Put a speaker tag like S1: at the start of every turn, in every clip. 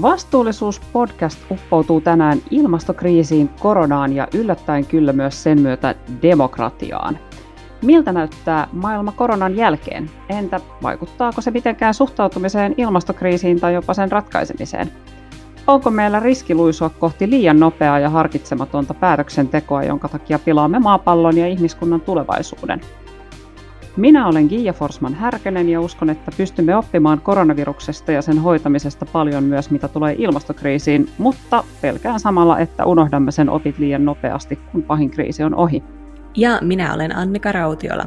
S1: Vastuullisuus-podcast uppoutuu tänään ilmastokriisiin, koronaan ja yllättäen kyllä myös sen myötä demokratiaan. Miltä näyttää maailma koronan jälkeen? Entä vaikuttaako se mitenkään suhtautumiseen ilmastokriisiin tai jopa sen ratkaisemiseen? Onko meillä riski luisua kohti liian nopeaa ja harkitsematonta päätöksentekoa, jonka takia pilaamme maapallon ja ihmiskunnan tulevaisuuden? Minä olen Gia Forsman Härkönen ja uskon, että pystymme oppimaan koronaviruksesta ja sen hoitamisesta paljon myös mitä tulee ilmastokriisiin, mutta pelkään samalla, että unohdamme sen opit liian nopeasti, kun pahin kriisi on ohi.
S2: Ja minä olen Annika Rautiola.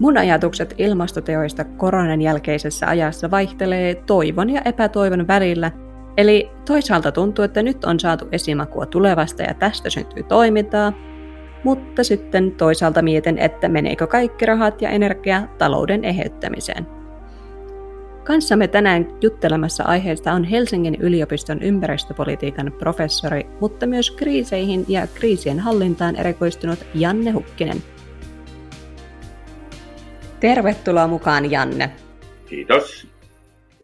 S2: Mun ajatukset ilmastoteoista koronan jälkeisessä ajassa vaihtelee toivon ja epätoivon välillä, eli toisaalta tuntuu, että nyt on saatu esimakua tulevasta ja tästä syntyy toimintaa, mutta sitten toisaalta mietin, että meneekö kaikki rahat ja energia talouden eheyttämiseen. Kanssamme tänään juttelemassa aiheesta on Helsingin yliopiston ympäristöpolitiikan professori, mutta myös kriiseihin ja kriisien hallintaan erikoistunut Janne Hukkinen. Tervetuloa mukaan, Janne.
S3: Kiitos.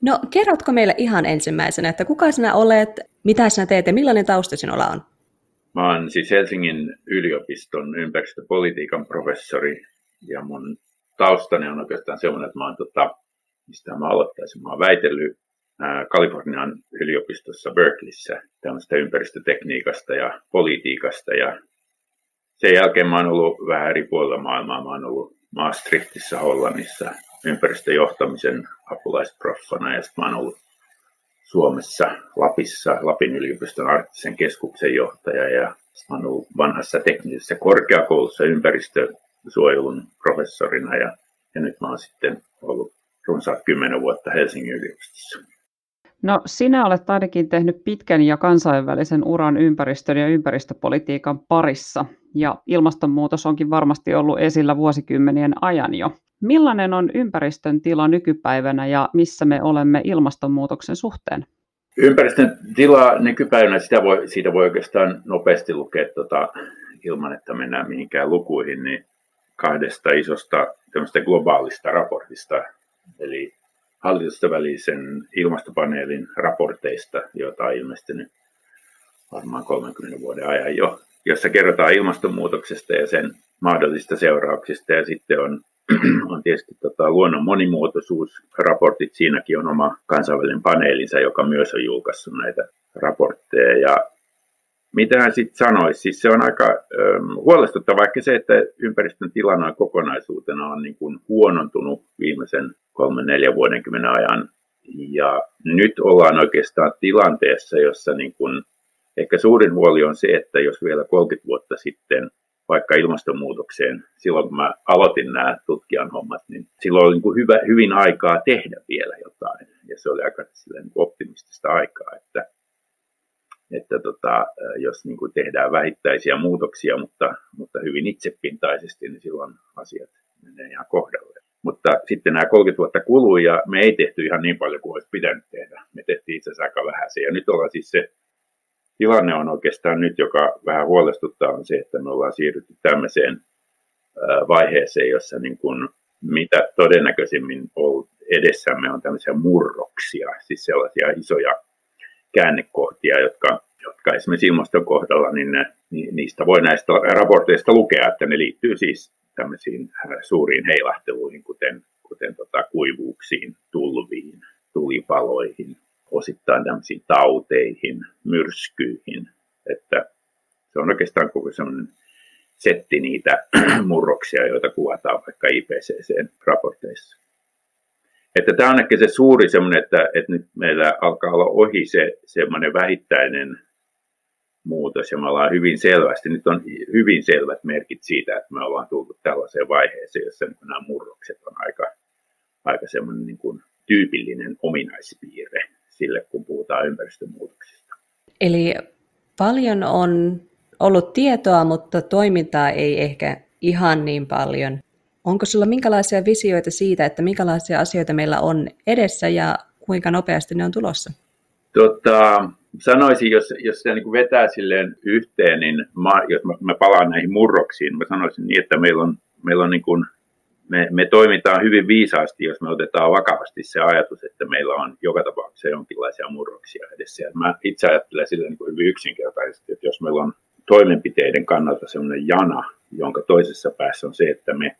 S2: No, kerrotko meille ihan ensimmäisenä, että kuka sinä olet, mitä sinä teet ja millainen tausta sinulla on?
S3: Mä oon siis Helsingin yliopiston ympäristöpolitiikan professori ja mun taustani on oikeastaan semmoinen, että mä oon tota, mistä mä aloittaisin, mä oon väitellyt ää, Kalifornian yliopistossa Berkeleyssä tämmöistä ympäristötekniikasta ja politiikasta ja sen jälkeen mä oon ollut vähän eri puolilla maailmaa. Mä oon ollut Maastrichtissa Hollannissa ympäristöjohtamisen apulaisproffana ja sitten mä oon ollut Suomessa Lapissa Lapin yliopiston arktisen keskuksen johtaja ja ollut vanhassa teknisessä korkeakoulussa ympäristösuojelun professorina ja, ja nyt mä olen sitten ollut runsaat kymmenen vuotta Helsingin yliopistossa.
S1: No sinä olet ainakin tehnyt pitkän ja kansainvälisen uran ympäristön ja ympäristöpolitiikan parissa, ja ilmastonmuutos onkin varmasti ollut esillä vuosikymmenien ajan jo. Millainen on ympäristön tila nykypäivänä ja missä me olemme ilmastonmuutoksen suhteen?
S3: Ympäristön tila nykypäivänä, sitä voi, siitä voi oikeastaan nopeasti lukea tota, ilman, että mennään mihinkään lukuihin, niin kahdesta isosta globaalista raportista, eli hallitusten välisen ilmastopaneelin raporteista, joita on ilmestynyt varmaan 30 vuoden ajan jo, jossa kerrotaan ilmastonmuutoksesta ja sen mahdollisista seurauksista, ja sitten on on tietysti tota, luonnon monimuotoisuusraportit. Siinäkin on oma kansainvälinen paneelinsa, joka myös on julkaissut näitä raportteja. Ja mitä hän sitten sanoisi? Siis se on aika ähm, huolestuttava, vaikka se, että ympäristön tilanne kokonaisuutena on niin kuin huonontunut viimeisen kolmen, neljän vuodenkymmenen ajan. Ja nyt ollaan oikeastaan tilanteessa, jossa niin kuin, ehkä suurin huoli on se, että jos vielä 30 vuotta sitten vaikka ilmastonmuutokseen, silloin kun mä aloitin nämä tutkijan hommat, niin silloin oli niin kuin hyvä, hyvin aikaa tehdä vielä jotain. Ja se oli aika niin optimistista aikaa, että, että tota, jos niin kuin tehdään vähittäisiä muutoksia, mutta, mutta hyvin itsepintaisesti, niin silloin asiat menee ihan kohdalle. Mutta sitten nämä 30 vuotta kului ja me ei tehty ihan niin paljon kuin olisi pitänyt tehdä. Me tehtiin itse asiassa aika vähän se. Ja nyt ollaan siis se tilanne on oikeastaan nyt, joka vähän huolestuttaa, on se, että me ollaan siirrytty tämmöiseen vaiheeseen, jossa niin kuin mitä todennäköisimmin edessämme on tämmöisiä murroksia, siis sellaisia isoja käännekohtia, jotka, jotka esimerkiksi ilmaston kohdalla, niin, ne, niistä voi näistä raporteista lukea, että ne liittyy siis tämmöisiin suuriin heilahteluihin, kuten, kuten tota, kuivuuksiin, tulviin, tulipaloihin, osittain tämmöisiin tauteihin, myrskyihin, että se on oikeastaan koko semmoinen setti niitä murroksia, joita kuvataan vaikka IPCC-raporteissa. Että tämä on ehkä se suuri semmoinen, että, että nyt meillä alkaa olla ohi se semmoinen vähittäinen muutos ja me ollaan hyvin selvästi, nyt on hyvin selvät merkit siitä, että me ollaan tullut tällaiseen vaiheeseen, jossa nämä murrokset on aika, aika semmoinen niin kuin tyypillinen ominaispiirre sille, kun puhutaan ympäristömuutoksista.
S2: Eli paljon on ollut tietoa, mutta toimintaa ei ehkä ihan niin paljon. Onko sinulla minkälaisia visioita siitä, että minkälaisia asioita meillä on edessä ja kuinka nopeasti ne on tulossa?
S3: Tota, sanoisin, jos, jos se niin vetää silleen yhteen, niin mä, jos mä, mä palaan näihin murroksiin, mä sanoisin niin, että meillä on, meillä on niin kuin me, me toimitaan hyvin viisaasti, jos me otetaan vakavasti se ajatus, että meillä on joka tapauksessa jonkinlaisia murroksia edessä. Ja mä itse ajattelen sillä niin hyvin yksinkertaisesti, että jos meillä on toimenpiteiden kannalta sellainen jana, jonka toisessa päässä on se, että me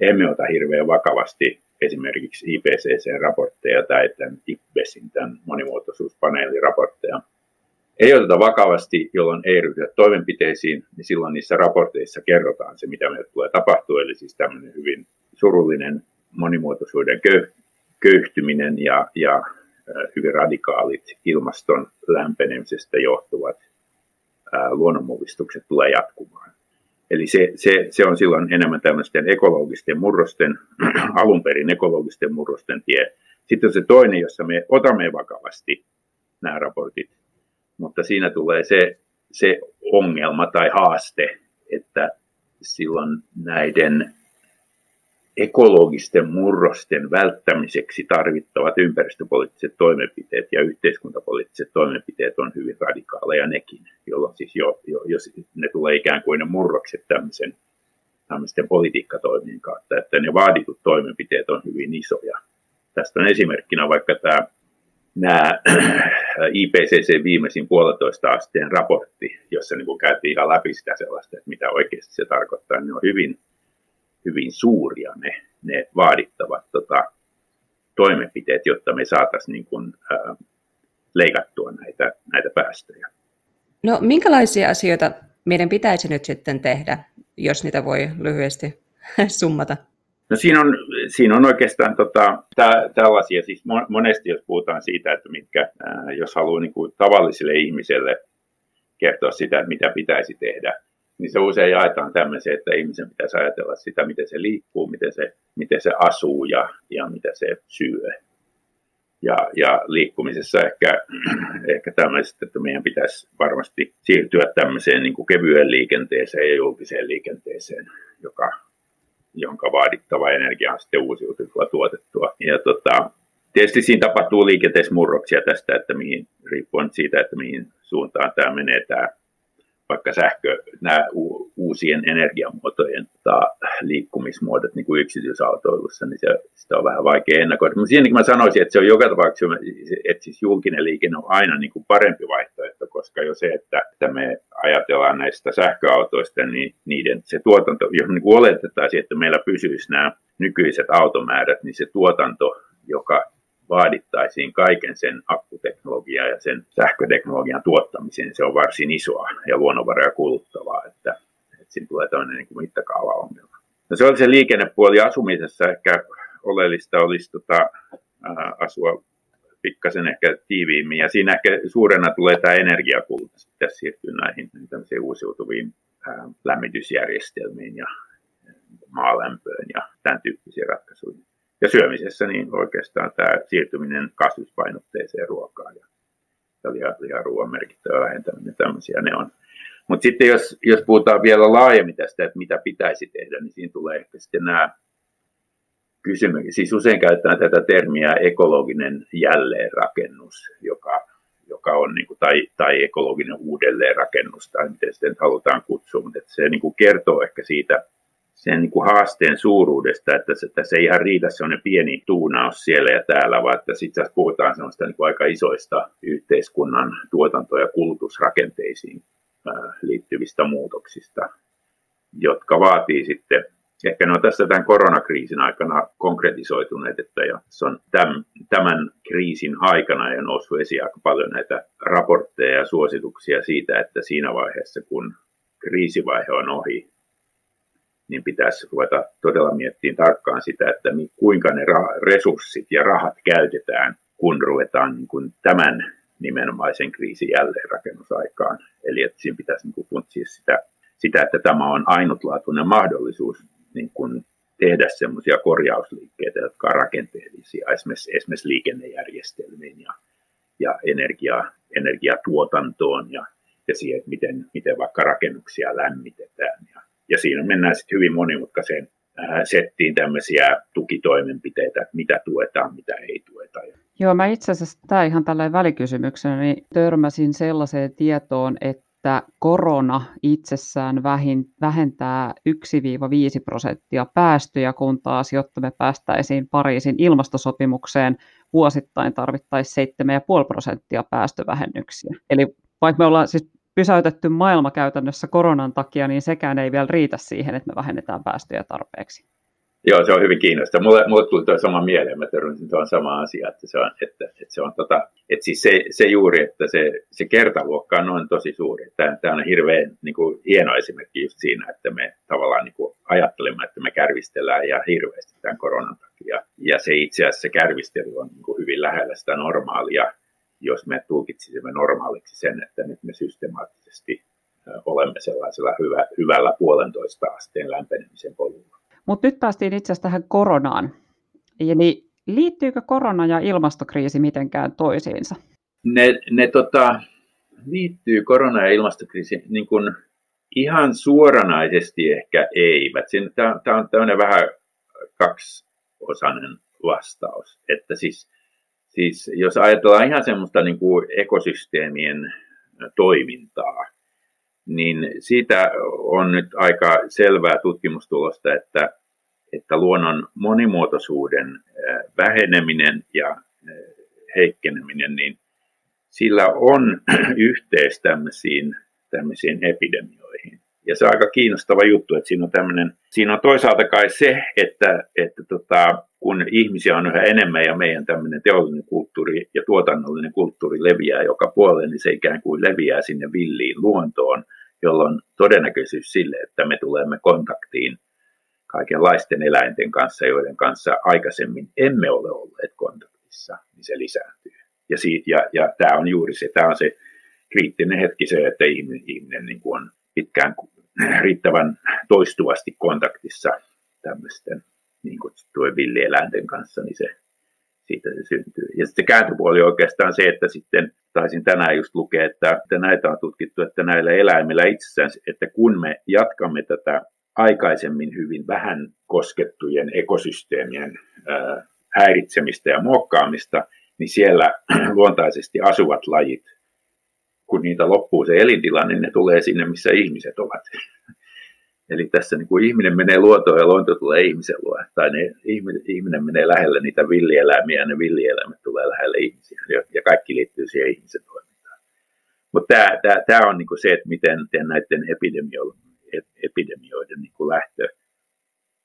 S3: emme ota hirveän vakavasti esimerkiksi IPCC-raportteja tai tämän IPBESin, tämän monimuotoisuuspaneelin raportteja, ei oteta vakavasti, jolloin ei ryhdytä toimenpiteisiin, niin silloin niissä raporteissa kerrotaan se, mitä meille tulee tapahtua, eli siis tämmöinen hyvin surullinen monimuotoisuuden köyhtyminen ja, ja hyvin radikaalit ilmaston lämpenemisestä johtuvat luonnonmuovistukset tulee jatkumaan. Eli se, se, se on silloin enemmän tämmöisten ekologisten murrosten, alun perin ekologisten murrosten tie. Sitten on se toinen, jossa me otamme vakavasti nämä raportit, mutta siinä tulee se, se ongelma tai haaste, että silloin näiden ekologisten murrosten välttämiseksi tarvittavat ympäristöpoliittiset toimenpiteet ja yhteiskuntapoliittiset toimenpiteet on hyvin radikaaleja nekin, jolloin siis jo, jo, jos ne tulee ikään kuin ne murrokset tämmöisen, tämmöisten politiikkatoimien kautta, että ne vaaditut toimenpiteet on hyvin isoja. Tästä on esimerkkinä vaikka tämä nämä IPCC viimeisin puolitoista asteen raportti, jossa niin käytiin ihan läpi sitä sellaista, että mitä oikeasti se tarkoittaa, niin on hyvin hyvin suuria ne, ne vaadittavat tota, toimenpiteet, jotta me saataisiin niin kuin, ää, leikattua näitä, näitä päästöjä.
S2: No minkälaisia asioita meidän pitäisi nyt sitten tehdä, jos niitä voi lyhyesti summata?
S3: No siinä on, siinä on oikeastaan tota, tä, tällaisia, siis monesti jos puhutaan siitä, että mitkä, ää, jos haluaa niin kuin tavalliselle ihmiselle kertoa sitä, mitä pitäisi tehdä, niin se usein jaetaan tämmöiseen, että ihmisen pitäisi ajatella sitä, miten se liikkuu, miten se, miten se asuu ja, ja mitä se syö. Ja, ja liikkumisessa ehkä, ehkä tämmöisestä, että meidän pitäisi varmasti siirtyä tämmöiseen niin kuin kevyen liikenteeseen ja julkiseen liikenteeseen, joka, jonka vaadittava energia on sitten uusiutuvilla tuotettua. Ja tota, tietysti siinä tapahtuu liikenteessä murroksia tästä, että mihin, riippuen siitä, että mihin suuntaan tämä menee tämä vaikka sähkö, nämä uusien energiamuotojen ta, liikkumismuodot niin kuin yksityisautoilussa, niin se, sitä on vähän vaikea ennakoida. Mutta siinäkin mä sanoisin, että se on joka tapauksessa, että siis julkinen liikenne on aina niin kuin parempi vaihtoehto, koska jo se, että, että me ajatellaan näistä sähköautoista, niin niiden se tuotanto, jos niin kuin oletetaan, että meillä pysyisi nämä nykyiset automäärät, niin se tuotanto, joka vaadittaisiin kaiken sen akkuteknologian ja sen sähköteknologian tuottamiseen, se on varsin isoa ja luonnonvaroja kuluttavaa, että, että siinä tulee tämmöinen niin mittakaava-ongelma. No se on se liikennepuoli asumisessa ehkä oleellista olisi tota, ää, asua pikkasen ehkä tiiviimmin. Ja siinä ehkä suurena tulee tämä energiakulutus, pitäisi siirtyä näihin uusiutuviin ää, lämmitysjärjestelmiin ja maalämpöön ja tämän tyyppisiin ratkaisuihin ja syömisessä niin oikeastaan tämä siirtyminen kasvispainotteiseen ruokaan ja, ja liha, ruoan merkittävä vähentäminen, tämmöisiä ne on. Mutta sitten jos, jos puhutaan vielä laajemmin tästä, että mitä pitäisi tehdä, niin siinä tulee ehkä sitten nämä kysymykset. Siis usein käytetään tätä termiä ekologinen jälleenrakennus, joka, joka on, niin kuin, tai, tai ekologinen uudelleenrakennus, tai miten sitten halutaan kutsua, mutta se niin kuin kertoo ehkä siitä sen niin kuin haasteen suuruudesta, että se, se ei ihan riitä sellainen pieni tuunaus siellä ja täällä, vaan että sitten puhutaan sellaista niin kuin aika isoista yhteiskunnan tuotanto- ja kulutusrakenteisiin liittyvistä muutoksista, jotka vaatii sitten Ehkä ne on tässä tämän koronakriisin aikana konkretisoituneet, että ja se on tämän, tämän kriisin aikana ja noussut esiin aika paljon näitä raportteja ja suosituksia siitä, että siinä vaiheessa, kun kriisivaihe on ohi, niin pitäisi ruveta todella miettimään tarkkaan sitä, että kuinka ne resurssit ja rahat käytetään, kun ruvetaan niin kuin tämän nimenomaisen kriisin jälleenrakennusaikaan. Eli että siinä pitäisi niin kuin sitä, sitä, että tämä on ainutlaatuinen mahdollisuus niin kuin tehdä semmoisia korjausliikkeitä, jotka on rakenteellisia, esimerkiksi, esimerkiksi liikennejärjestelmiin ja, ja energia, energiatuotantoon ja, ja siihen, että miten, miten vaikka rakennuksia lämmitetään ja ja siinä mennään sitten hyvin monimutkaiseen settiin tämmöisiä tukitoimenpiteitä, mitä tuetaan, mitä ei tueta.
S1: Joo, mä itse asiassa tämä ihan tällainen välikysymyksenä niin törmäsin sellaiseen tietoon, että että korona itsessään vähentää 1-5 prosenttia päästöjä, kun taas jotta me päästäisiin Pariisin ilmastosopimukseen, vuosittain tarvittaisiin 7,5 prosenttia päästövähennyksiä. Eli vaikka me ollaan siis pysäytetty maailma käytännössä koronan takia, niin sekään ei vielä riitä siihen, että me vähennetään päästöjä tarpeeksi.
S3: Joo, se on hyvin kiinnostavaa. Mulle, mulle tuli tuo sama mieleen, mä törmäsin tuon sama asia, että se on, että, että se on tota, että siis se, se, juuri, että se, se kertaluokka on noin tosi suuri. Tämä, on hirveän niin kuin, hieno esimerkki just siinä, että me tavallaan niin kuin, ajattelemme, että me kärvistellään ja hirveästi tämän koronan takia. Ja se itse asiassa se kärvistely on niin kuin, hyvin lähellä sitä normaalia, jos me tulkitsisimme normaaliksi sen, että nyt me systemaattisesti olemme sellaisella hyvä, hyvällä puolentoista asteen lämpenemisen polulla.
S1: Mutta nyt päästiin itse asiassa tähän koronaan. Eli liittyykö korona ja ilmastokriisi mitenkään toisiinsa?
S3: Ne, ne tota, liittyy korona ja ilmastokriisi niin kuin ihan suoranaisesti ehkä eivät. Tämä on tämmöinen vähän kaksiosainen vastaus. Että siis, siis jos ajatellaan ihan semmoista niin kuin ekosysteemien toimintaa, niin siitä on nyt aika selvää tutkimustulosta, että, että luonnon monimuotoisuuden väheneminen ja heikkeneminen, niin sillä on yhteys tämmöisiin, tämmöisiin epidemioihin. Ja se on aika kiinnostava juttu, että siinä on, tämmöinen, siinä on toisaalta kai se, että, että tota, kun ihmisiä on yhä enemmän ja meidän tämmöinen teollinen kulttuuri ja tuotannollinen kulttuuri leviää joka puolelle, niin se ikään kuin leviää sinne villiin luontoon, jolloin todennäköisyys sille, että me tulemme kontaktiin kaikenlaisten eläinten kanssa, joiden kanssa aikaisemmin emme ole olleet kontaktissa, niin se lisääntyy. Ja, siitä, ja, ja tämä on juuri se, tämä on se kriittinen hetki se, että ihminen, ihminen niin kuin on pitkään riittävän toistuvasti kontaktissa tämmöisten niin kutsuttujen villieläinten kanssa, niin se, siitä se syntyy. Ja sitten se kääntöpuoli oikeastaan se, että sitten taisin tänään just lukea, että, että näitä on tutkittu, että näillä eläimillä itsessään, että kun me jatkamme tätä aikaisemmin hyvin vähän koskettujen ekosysteemien häiritsemistä ja muokkaamista, niin siellä luontaisesti asuvat lajit, kun niitä loppuu se elintila, niin ne tulee sinne, missä ihmiset ovat. Eli tässä niin kuin ihminen menee luontoon ja luonto tulee ihmisen luo. Tai ne, ihminen, ihminen menee lähelle niitä villieläimiä ja ne villieläimet tulee lähelle ihmisiä. Ja kaikki liittyy siihen ihmisen toimintaan. Mutta tämä, tämä, tämä on niin kuin se, että miten, miten näiden epidemioiden, epidemioiden niin kuin lähtö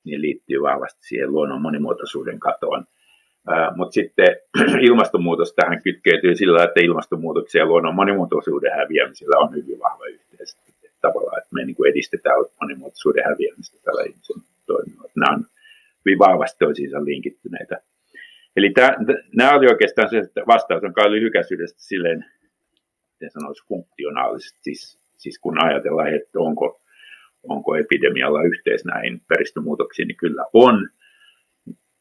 S3: niin liittyy vahvasti siihen luonnon monimuotoisuuden katoon. Mutta sitten ilmastonmuutos tähän kytkeytyy sillä, että ilmastonmuutoksen ja luonnon monimuotoisuuden häviämisellä on hyvin vahva yhteys tavallaan, että me niin kuin edistetään monimuotoisuuden häviämistä tällä ihmisen toiminnalla. Nämä on hyvin vahvasti toisiinsa linkittyneitä. Eli tämä, nämä oli oikeastaan se, että vastaus on kai lyhykäisyydestä silleen, miten sanoisi, funktionaalisesti, siis, siis kun ajatellaan, että onko, onko epidemialla yhteys näihin ympäristömuutoksiin, niin kyllä on.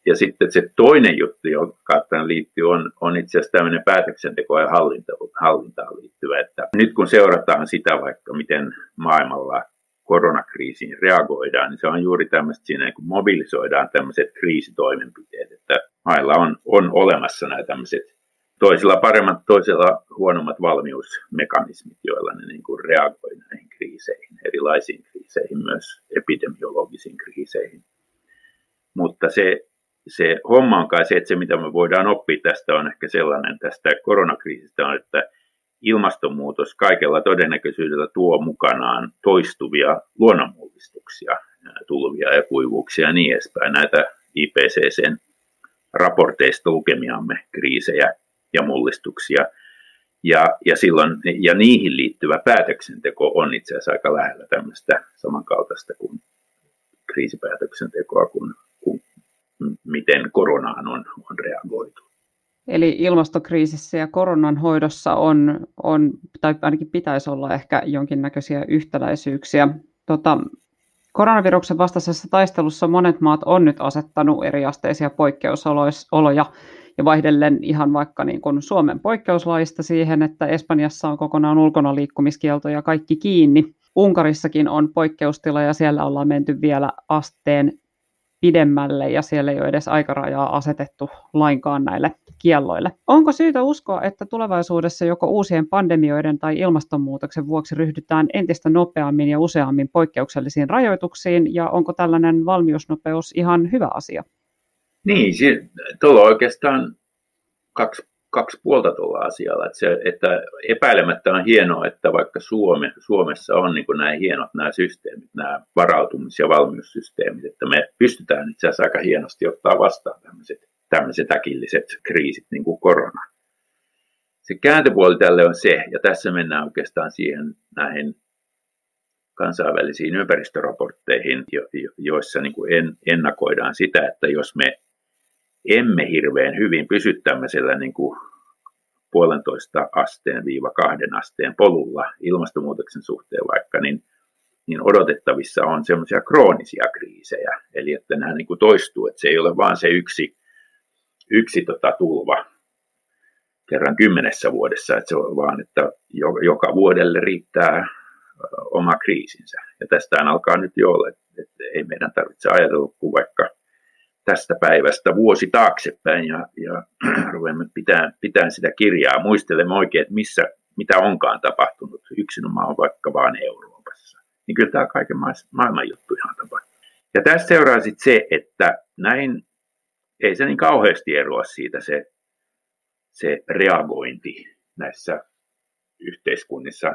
S3: Ja sitten se toinen juttu, joka tähän liittyy, on, on itse asiassa tämmöinen päätöksenteko ja hallinta, hallintaan liittyvä. Että nyt kun seurataan sitä vaikka, miten maailmalla koronakriisiin reagoidaan, niin se on juuri tämmöistä siinä, kun mobilisoidaan tämmöiset kriisitoimenpiteet, että mailla on, on olemassa nämä tämmöiset toisilla paremmat, toisilla huonommat valmiusmekanismit, joilla ne niin kuin reagoi näihin kriiseihin, erilaisiin kriiseihin, myös epidemiologisiin kriiseihin. Mutta se se homma on kai se, että se mitä me voidaan oppia tästä on ehkä sellainen tästä koronakriisistä on, että ilmastonmuutos kaikella todennäköisyydellä tuo mukanaan toistuvia luonnonmullistuksia, tulvia ja kuivuuksia ja niin edespäin. Näitä IPCCn raporteista lukemiamme kriisejä ja mullistuksia. Ja, ja, silloin, ja niihin liittyvä päätöksenteko on itse asiassa aika lähellä tämmöistä samankaltaista kuin kriisipäätöksentekoa, kun miten koronaan on, on reagoitu.
S1: Eli ilmastokriisissä ja koronan hoidossa on, on, tai ainakin pitäisi olla ehkä jonkinnäköisiä yhtäläisyyksiä. Tota, koronaviruksen vastaisessa taistelussa monet maat on nyt asettanut eriasteisia poikkeusoloja ja vaihdellen ihan vaikka niin kuin Suomen poikkeuslaista siihen, että Espanjassa on kokonaan ulkona liikkumiskielto ja kaikki kiinni. Unkarissakin on poikkeustila ja siellä ollaan menty vielä asteen pidemmälle ja siellä ei ole edes aikarajaa asetettu lainkaan näille kielloille. Onko syytä uskoa, että tulevaisuudessa joko uusien pandemioiden tai ilmastonmuutoksen vuoksi ryhdytään entistä nopeammin ja useammin poikkeuksellisiin rajoituksiin, ja onko tällainen valmiusnopeus ihan hyvä asia?
S3: Niin, tuolla on oikeastaan kaksi, kaksi puolta tuolla asialla. Että, se, että epäilemättä on hienoa, että vaikka Suome, Suomessa on niin nämä hienot nämä systeemit, nämä varautumis- ja valmiussysteemit, että me pystytään itse asiassa aika hienosti ottaa vastaan tämmöiset, tämmöiset äkilliset kriisit, niin kuin korona. Se kääntöpuoli tälle on se, ja tässä mennään oikeastaan siihen näihin kansainvälisiin ympäristöraportteihin, joissa niin kuin ennakoidaan sitä, että jos me emme hirveän hyvin pysy tämmöisellä niin kuin puolentoista asteen viiva kahden asteen polulla ilmastonmuutoksen suhteen vaikka, niin, niin odotettavissa on semmoisia kroonisia kriisejä. Eli että nämä niin kuin toistuu, että se ei ole vain se yksi, yksi tota tulva kerran kymmenessä vuodessa, että se on vaan, että joka vuodelle riittää oma kriisinsä. Ja tästä alkaa nyt jo olla, että ei meidän tarvitse ajatella kuin vaikka – tästä päivästä vuosi taaksepäin ja, ja ruvemme pitää, pitää sitä kirjaa. Muistelemme oikein, että missä, mitä onkaan tapahtunut yksinomaan vaikka vaan Euroopassa. Niin kyllä tämä kaiken maailman juttu ihan tapahtuu. Ja tästä seuraa sitten se, että näin ei se niin kauheasti eroa siitä se, se reagointi näissä yhteiskunnissa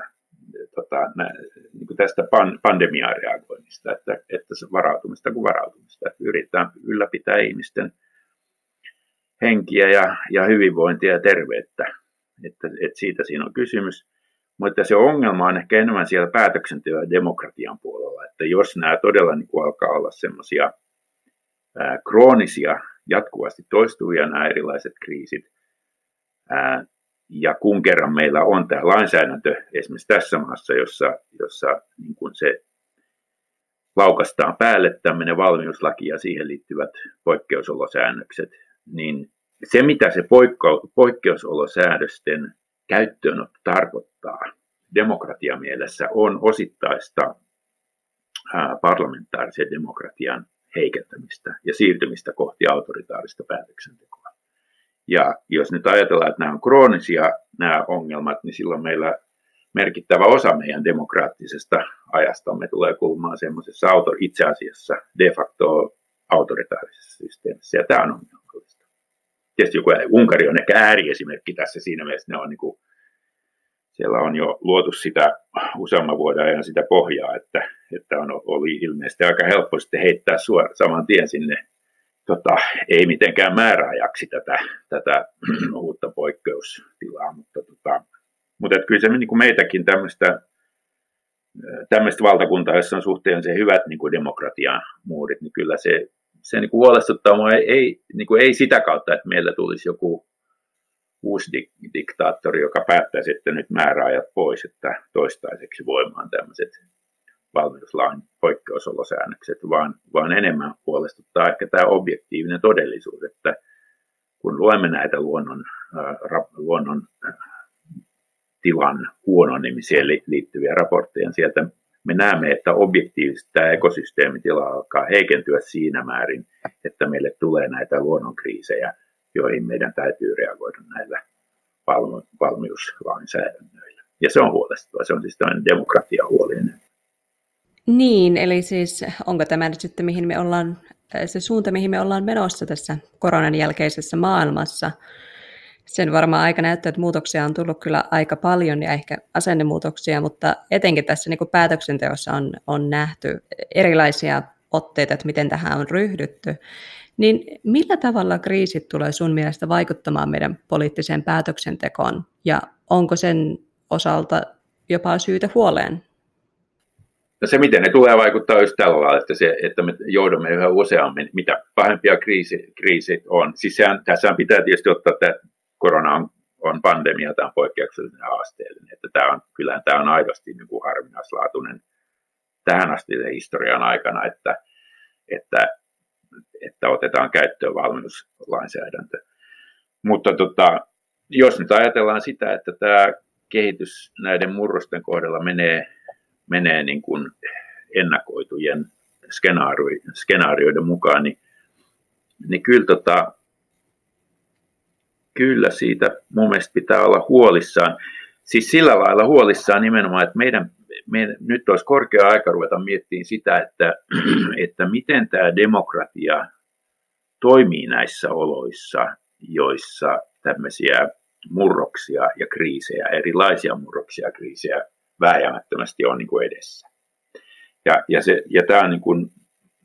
S3: tota, nä, niin kuin tästä pan, pandemiaan reagoinnista, että, että se varautumista kuin varautumista. Että yritetään ylläpitää ihmisten henkiä ja, ja hyvinvointia ja terveyttä. Että, että siitä siinä on kysymys. Mutta se ongelma on ehkä enemmän siellä päätöksenteon ja demokratian puolella, että jos nämä todella niin kuin alkaa olla semmoisia kroonisia, jatkuvasti toistuvia nämä erilaiset kriisit, ää, ja kun kerran meillä on tämä lainsäädäntö esimerkiksi tässä maassa, jossa, jossa niin kuin se laukastaan päälle tämmöinen valmiuslaki ja siihen liittyvät poikkeusolosäännökset, niin se mitä se poikkeusolosäädösten käyttöönotto tarkoittaa demokratiamielessä on osittaista parlamentaarisen demokratian heikentämistä ja siirtymistä kohti autoritaarista päätöksentekoa. Ja jos nyt ajatellaan, että nämä on kroonisia nämä ongelmat, niin silloin meillä merkittävä osa meidän demokraattisesta ajastamme tulee kulmaan semmoisessa auto, itse asiassa de facto autoritaarisessa systeemissä, ja tämä on ongelmallista. Tietysti joku Unkari on ehkä ääriesimerkki tässä siinä mielessä, ne on niin kuin, siellä on jo luotu sitä useamman vuoden ajan sitä pohjaa, että, että on, oli ilmeisesti aika helppo sitten heittää suoraan saman tien sinne tota, ei mitenkään määräajaksi tätä, tätä uutta poikkeustilaa, mutta, tota, mutta et kyllä se niin kuin meitäkin tämmöistä tämmöistä valtakuntaa, jossa on suhteen se hyvät niin kuin demokratian muodit, niin kyllä se, se niin kuin huolestuttaa mua. Ei, ei, niin kuin ei sitä kautta, että meillä tulisi joku uusi dik- diktaattori, joka päättäisi, että nyt määräajat pois, että toistaiseksi voimaan tämmöiset valmiuslain poikkeusolosäännökset, vaan, vaan enemmän huolestuttaa ehkä tämä objektiivinen todellisuus, että kun luemme näitä luonnon, äh, luonnon tilan huononemiseen liittyviä raportteja, niin sieltä me näemme, että objektiivisesti tämä ekosysteemitila alkaa heikentyä siinä määrin, että meille tulee näitä luonnonkriisejä, joihin meidän täytyy reagoida näillä valmiuslainsäädännöillä. Ja se on huolestuttava, se on siis tämmöinen demokratiahuolinen
S2: niin, eli siis onko tämä nyt sitten mihin me ollaan, se suunta mihin me ollaan menossa tässä koronan jälkeisessä maailmassa? Sen varmaan aika näyttää, että muutoksia on tullut kyllä aika paljon ja ehkä asennemuutoksia, mutta etenkin tässä niin kuin päätöksenteossa on, on nähty erilaisia otteita, että miten tähän on ryhdytty. Niin millä tavalla kriisit tulee sun mielestä vaikuttamaan meidän poliittiseen päätöksentekoon ja onko sen osalta jopa syytä huoleen?
S3: No se, miten ne tulee vaikuttaa just tällä lailla, että, se, että me joudumme yhä useammin, mitä pahempia kriisi, kriisit on. Siis sehän, tässä pitää tietysti ottaa, että korona on, on pandemia, tämä on poikkeuksellinen haasteellinen. Että tämä on, kyllähän tämä on aidosti niin kuin harvinaislaatuinen tähän asti historian aikana, että, että, että otetaan käyttöön valmiuslainsäädäntö. Mutta tota, jos nyt ajatellaan sitä, että tämä kehitys näiden murrosten kohdalla menee menee niin kuin ennakoitujen skenaarioiden mukaan, niin, niin kyllä tota, kyllä siitä mun mielestä pitää olla huolissaan. Siis sillä lailla huolissaan nimenomaan, että meidän, meidän nyt olisi korkea aika ruveta miettimään sitä, että, että miten tämä demokratia toimii näissä oloissa, joissa tämmöisiä murroksia ja kriisejä, erilaisia murroksia ja kriisejä vääjäämättömästi on niin kuin edessä. Ja, ja, se, ja tämä on niin kuin,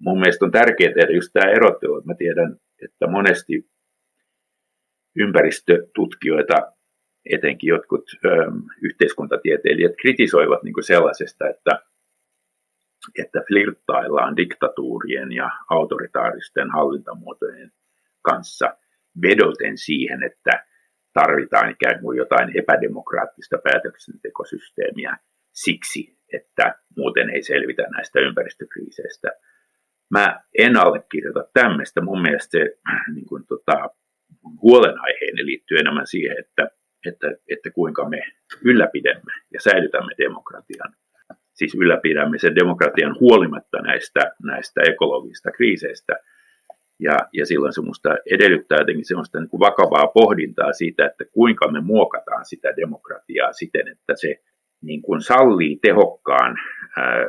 S3: mun mielestä on tärkeää tehdä just tämä erottelu, mä tiedän, että monesti ympäristötutkijoita, etenkin jotkut ö, yhteiskuntatieteilijät kritisoivat niin kuin sellaisesta, että, että flirttaillaan diktatuurien ja autoritaaristen hallintamuotojen kanssa vedoten siihen, että tarvitaan ikään kuin jotain epädemokraattista päätöksentekosysteemiä siksi, että muuten ei selvitä näistä ympäristökriiseistä. Mä en allekirjoita tämmöistä. Mun mielestä se niin kuin, tota, huolenaiheeni liittyy enemmän siihen, että, että, että kuinka me ylläpidämme ja säilytämme demokratian. Siis ylläpidämme sen demokratian huolimatta näistä, näistä ekologisista kriiseistä – ja, ja silloin se minusta edellyttää jotenkin sellaista niin kuin vakavaa pohdintaa siitä, että kuinka me muokataan sitä demokratiaa siten, että se niin kuin sallii tehokkaan ää,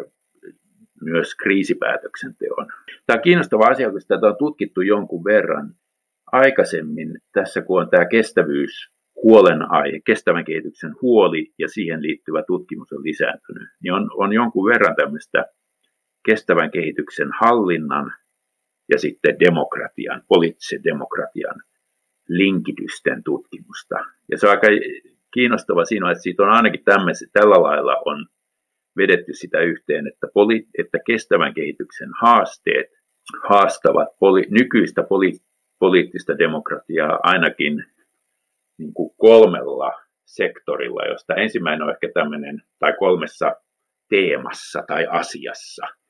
S3: myös kriisipäätöksenteon. Tämä on kiinnostava asia, koska tätä on tutkittu jonkun verran aikaisemmin tässä, kun on tämä kestävyys huolenaihe, kestävän kehityksen huoli ja siihen liittyvä tutkimus on lisääntynyt, niin on, on jonkun verran tämmöistä kestävän kehityksen hallinnan ja sitten demokratian, poliittisen demokratian linkitysten tutkimusta. Ja se on aika kiinnostava siinä, että siitä on ainakin tämmöisen, tällä lailla on vedetty sitä yhteen, että, poli, että kestävän kehityksen haasteet haastavat poli, nykyistä poli, poliittista demokratiaa ainakin niin kuin kolmella sektorilla, josta ensimmäinen on ehkä tämmöinen, tai kolmessa teemassa tai asiassa –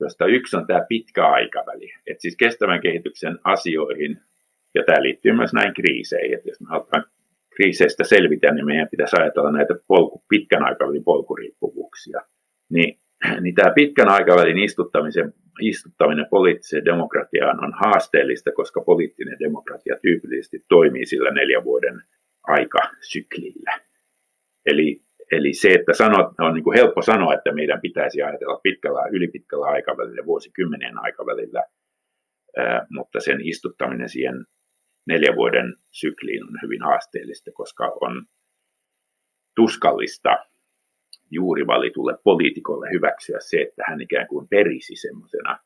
S3: josta yksi on tämä pitkä aikaväli. että siis kestävän kehityksen asioihin, ja tämä liittyy myös näin kriiseihin, että jos me halutaan kriiseistä selvitä, niin meidän pitäisi ajatella näitä polku, pitkän aikavälin polkuriippuvuuksia. Niin, niin tämä pitkän aikavälin istuttamisen, istuttaminen poliittiseen demokratiaan on haasteellista, koska poliittinen demokratia tyypillisesti toimii sillä neljän vuoden aikasyklillä. Eli Eli se, että sanot, on niin kuin helppo sanoa, että meidän pitäisi ajatella pitkällä, ylipitkällä aikavälillä, vuosikymmenien aikavälillä, mutta sen istuttaminen siihen neljän vuoden sykliin on hyvin haasteellista, koska on tuskallista juuri valitulle poliitikolle hyväksyä se, että hän ikään kuin perisi semmoisena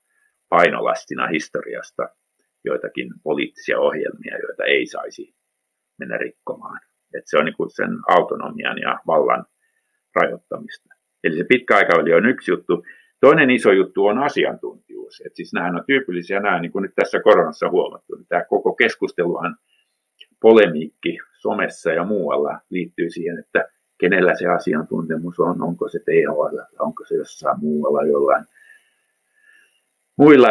S3: painolastina historiasta joitakin poliittisia ohjelmia, joita ei saisi mennä rikkomaan. Että se on niin sen autonomian ja vallan rajoittamista. Eli se pitkä aikaväli on yksi juttu. Toinen iso juttu on asiantuntijuus. Et siis nämä on tyypillisiä, nämä, niin kuin nyt tässä koronassa huomattu, niin tämä koko keskusteluhan, polemiikki somessa ja muualla liittyy siihen, että kenellä se asiantuntemus on, onko se THL, onko se jossain muualla jollain muilla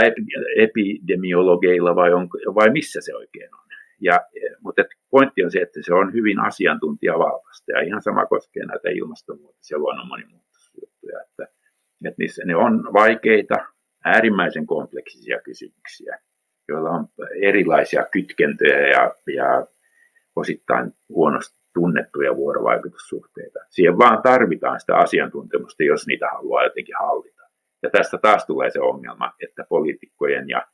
S3: epidemiologeilla vai, onko, vai missä se oikein on. Ja, mutta pointti on se, että se on hyvin asiantuntijavaltaista ja ihan sama koskee näitä ilmastonmuutos- ja luonnon monimuotoisuusjuttuja, että, että niissä, ne on vaikeita, äärimmäisen kompleksisia kysymyksiä, joilla on erilaisia kytkentöjä ja, ja osittain huonosti tunnettuja vuorovaikutussuhteita. Siihen vaan tarvitaan sitä asiantuntemusta, jos niitä haluaa jotenkin hallita. Ja tästä taas tulee se ongelma, että poliitikkojen ja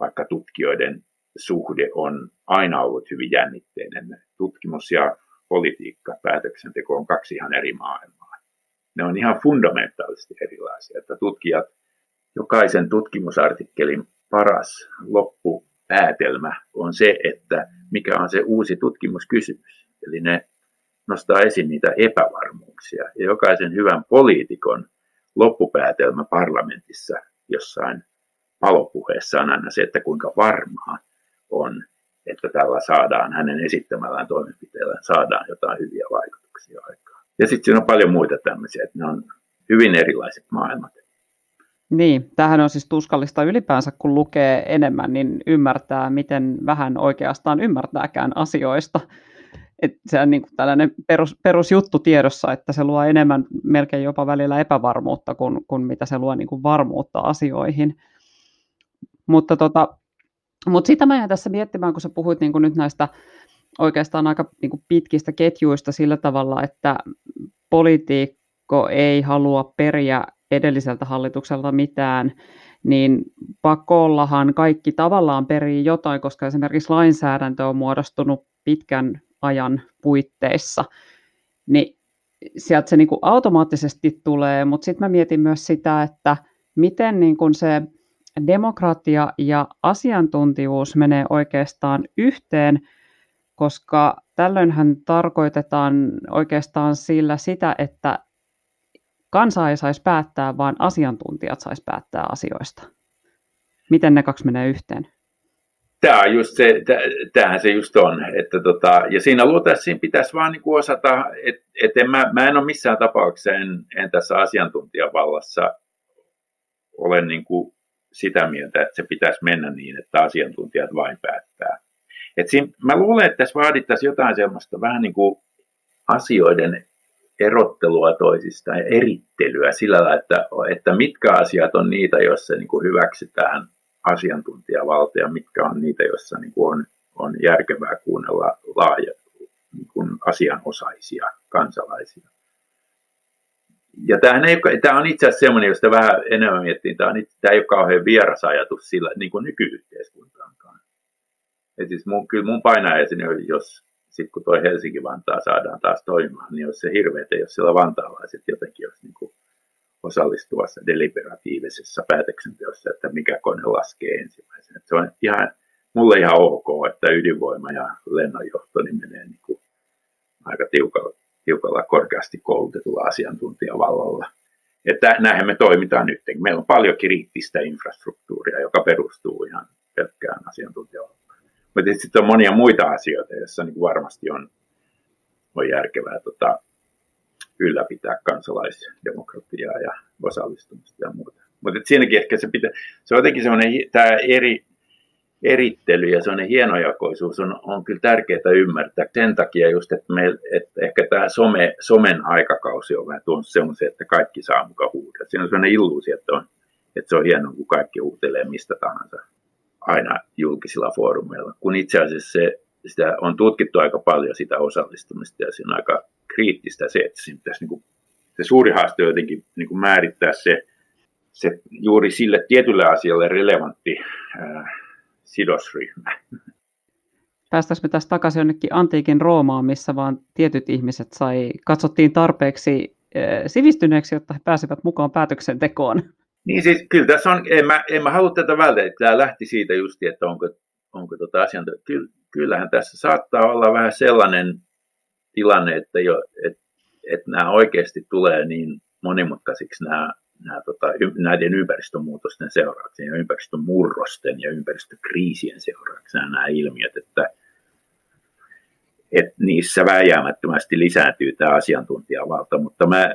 S3: vaikka tutkijoiden suhde on aina ollut hyvin jännitteinen. Tutkimus ja politiikka, päätöksenteko on kaksi ihan eri maailmaa. Ne on ihan fundamentaalisesti erilaisia, että tutkijat, jokaisen tutkimusartikkelin paras loppupäätelmä on se, että mikä on se uusi tutkimuskysymys. Eli ne nostaa esiin niitä epävarmuuksia. Ja jokaisen hyvän poliitikon loppupäätelmä parlamentissa jossain palopuheessa on aina se, että kuinka varmaa on, että tällä saadaan, hänen esittämällään toimenpiteellä saadaan jotain hyviä vaikutuksia aikaan. Ja sitten siinä on paljon muita tämmöisiä, että ne on hyvin erilaiset maailmat.
S1: Niin, tämähän on siis tuskallista ylipäänsä, kun lukee enemmän, niin ymmärtää, miten vähän oikeastaan ymmärtääkään asioista. Et se on niin kuin tällainen perus, perusjuttu tiedossa, että se luo enemmän, melkein jopa välillä epävarmuutta kuin, kuin mitä se luo niin kuin varmuutta asioihin. Mutta tota, mutta sitä mä jäin tässä miettimään, kun sä puhuit niin nyt näistä oikeastaan aika niin pitkistä ketjuista sillä tavalla, että politiikko ei halua periä edelliseltä hallitukselta mitään, niin pakollahan kaikki tavallaan perii jotain, koska esimerkiksi lainsäädäntö on muodostunut pitkän ajan puitteissa, niin sieltä se niin automaattisesti tulee, mutta sitten mä mietin myös sitä, että miten niin kuin se demokratia ja asiantuntijuus menee oikeastaan yhteen, koska tällöinhän tarkoitetaan oikeastaan sillä sitä, että kansa ei saisi päättää, vaan asiantuntijat saisi päättää asioista. Miten ne kaksi menee yhteen?
S3: Tämä on just se, tämähän se just on. Että tota, ja siinä luultavasti siinä pitäisi vaan niin osata, että et mä, mä en ole missään tapauksessa, en, en tässä asiantuntijavallassa ole niin kuin sitä mieltä, että se pitäisi mennä niin, että asiantuntijat vain päättää. Et siinä, mä luulen, että tässä vaadittaisiin jotain sellaista vähän niin kuin asioiden erottelua toisista ja erittelyä sillä lailla, että, että mitkä asiat on niitä, joissa niin kuin hyväksytään asiantuntijavalta ja mitkä on niitä, joissa niin kuin on, on järkevää kuunnella laaja niin kuin asianosaisia kansalaisia. Ja tämähän ei, tämä on itse asiassa semmoinen, josta vähän enemmän miettii, tämä, on, tämä ei ole kauhean vieras ajatus sillä niin kuin nykyyhteiskuntaankaan. Et siis mun, kyllä mun painajaiseni jos sitten kun toi Helsinki-Vantaa saadaan taas toimimaan, niin olisi se hirveätä, jos siellä vantaalaiset jotenkin olisi niin kuin osallistuvassa deliberatiivisessa päätöksenteossa, että mikä kone laskee ensimmäisenä. Se on ihan, mulle ihan ok, että ydinvoima ja lennonjohto niin menee niin kuin aika tiukalla, tiukalla korkeasti koulutetulla asiantuntijavallalla. Että näinhän me toimitaan nyt. Meillä on paljon kriittistä infrastruktuuria, joka perustuu ihan pelkkään asiantuntijavaltaan. Mutta sitten on monia muita asioita, joissa niin varmasti on, on järkevää tota, ylläpitää kansalaisdemokratiaa ja osallistumista ja muuta. Mutta siinäkin ehkä se pitää, se on jotenkin semmoinen, tämä eri, erittely ja semmoinen hienojakoisuus on, on kyllä tärkeää ymmärtää. Sen takia just, että, me, että ehkä tämä some, somen aikakausi on vähän tuonut semmoisen, että kaikki saa mukaan huudella. Siinä on semmoinen illuusio, että, on, että se on hienoa, kun kaikki huutelee mistä tahansa aina julkisilla foorumeilla, kun itse asiassa se, sitä on tutkittu aika paljon sitä osallistumista ja se on aika kriittistä se, että siinä pitäisi, niin kuin, se suuri haaste on jotenkin niin kuin määrittää se, se juuri sille tietylle asialle relevantti ää, sidosryhmä.
S1: Päästäisiin me tästä takaisin jonnekin antiikin Roomaan, missä vaan tietyt ihmiset sai, katsottiin tarpeeksi sivistyneeksi, jotta he pääsivät mukaan päätöksentekoon.
S3: Niin siis kyllä tässä on, en mä, en mä halua tätä välttää, tämä lähti siitä just, että onko, onko tota asiantuntija. Kyllähän tässä saattaa olla vähän sellainen tilanne, että, jo, että, että nämä oikeasti tulee niin monimutkaisiksi nämä, nämä tota, näiden ympäristömuutosten seurauksena ja ympäristömurrosten ja ympäristökriisien seurauksena nämä ilmiöt, että, että niissä vääjäämättömästi lisääntyy tämä asiantuntijavalta, mutta mä,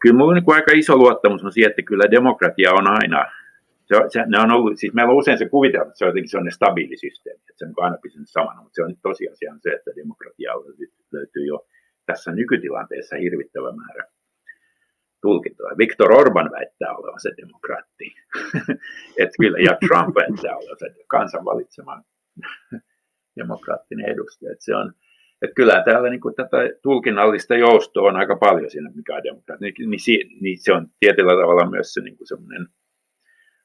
S3: kyllä minulla on niin aika iso luottamus on siihen, että kyllä demokratia on aina, se, se, ne on ollut, siis meillä on usein se kuvitelma, että se on jotenkin sellainen stabiili systeemi, että se on aina pysynyt samana, mutta se on tosiasia se, että demokratia löytyy jo tässä nykytilanteessa hirvittävä määrä tulkintoja. Viktor Orban väittää olevansa demokraatti. että kyllä, ja Trump väittää olevansa kansan valitsema demokraattinen edustaja. Että se on, että kyllä täällä niin kuin tätä tulkinnallista joustoa on aika paljon siinä, mikä on demokratia. Niin, niin, niin se on tietyllä tavalla myös se niin kuin semmoinen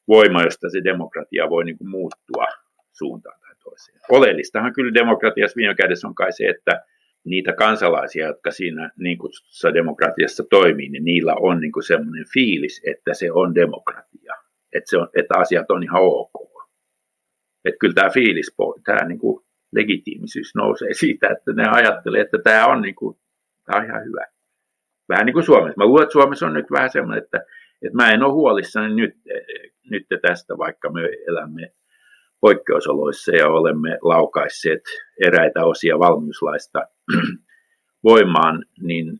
S3: voima, josta se demokratia voi niin kuin muuttua suuntaan tai toiseen. Oleellistahan kyllä demokratiassa viime kädessä on kai se, että niitä kansalaisia, jotka siinä niin kutsutussa demokratiassa toimii, niin niillä on niin kuin semmoinen fiilis, että se on demokratia, että, se on, että asiat on ihan ok. Että kyllä tämä fiilis, tämä niin kuin legitiimisyys nousee siitä, että ne ajattelee, että tämä on, niin kuin, tämä on ihan hyvä. Vähän niin kuin Suomessa. Mä luulen, että Suomessa on nyt vähän semmoinen, että, että mä en ole huolissani nyt, nyt tästä, vaikka me elämme poikkeusoloissa ja olemme laukaisseet eräitä osia valmiuslaista voimaan, niin,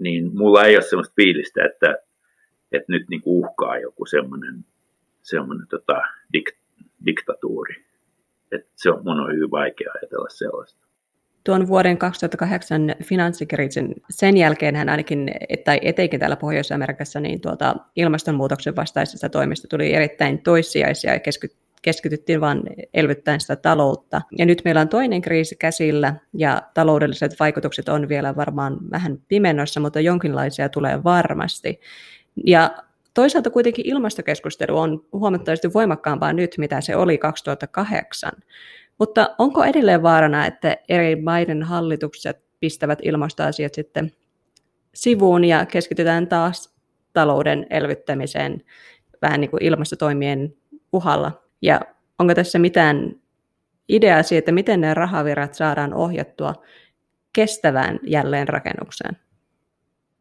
S3: niin mulla ei ole sellaista fiilistä, että, että nyt niin uhkaa joku semmoinen, semmoinen tota, dik, diktatuuri. Et se on, mun on hyvin vaikea ajatella sellaista.
S2: Tuon vuoden 2008 finanssikriisin sen jälkeen hän ainakin, tai etenkin täällä Pohjois-Amerikassa, niin tuolta ilmastonmuutoksen vastaisesta toimista tuli erittäin toissijaisia ja keskityttiin vain elvyttäen sitä taloutta. Ja nyt meillä on toinen kriisi käsillä ja taloudelliset vaikutukset on vielä varmaan vähän pimennossa, mutta jonkinlaisia tulee varmasti. Ja toisaalta kuitenkin ilmastokeskustelu on huomattavasti voimakkaampaa nyt, mitä se oli 2008. Mutta onko edelleen vaarana, että eri maiden hallitukset pistävät ilmastoasiat sitten sivuun ja keskitytään taas talouden elvyttämiseen vähän niin kuin ilmastotoimien uhalla? Ja onko tässä mitään ideaa siitä, että miten ne rahavirrat saadaan ohjattua kestävään jälleenrakennukseen?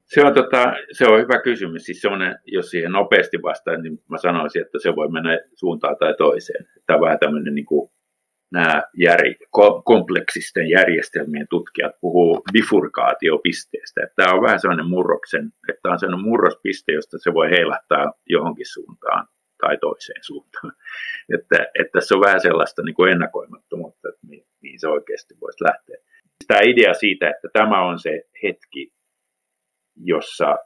S3: Se on, tota, se on hyvä kysymys. Siis jos siihen nopeasti vastaan, niin mä sanoisin, että se voi mennä suuntaan tai toiseen. Tämä on vähän tämmöinen niin kuin nämä jär, kompleksisten järjestelmien tutkijat puhuu bifurkaatiopisteestä. Että tämä on vähän sellainen murroksen, että on sellainen murrospiste, josta se voi heilahtaa johonkin suuntaan tai toiseen suuntaan. Että, että tässä on vähän sellaista niin kuin ennakoimattomuutta, että mihin se oikeasti voisi lähteä. Tämä idea siitä, että tämä on se hetki, jossa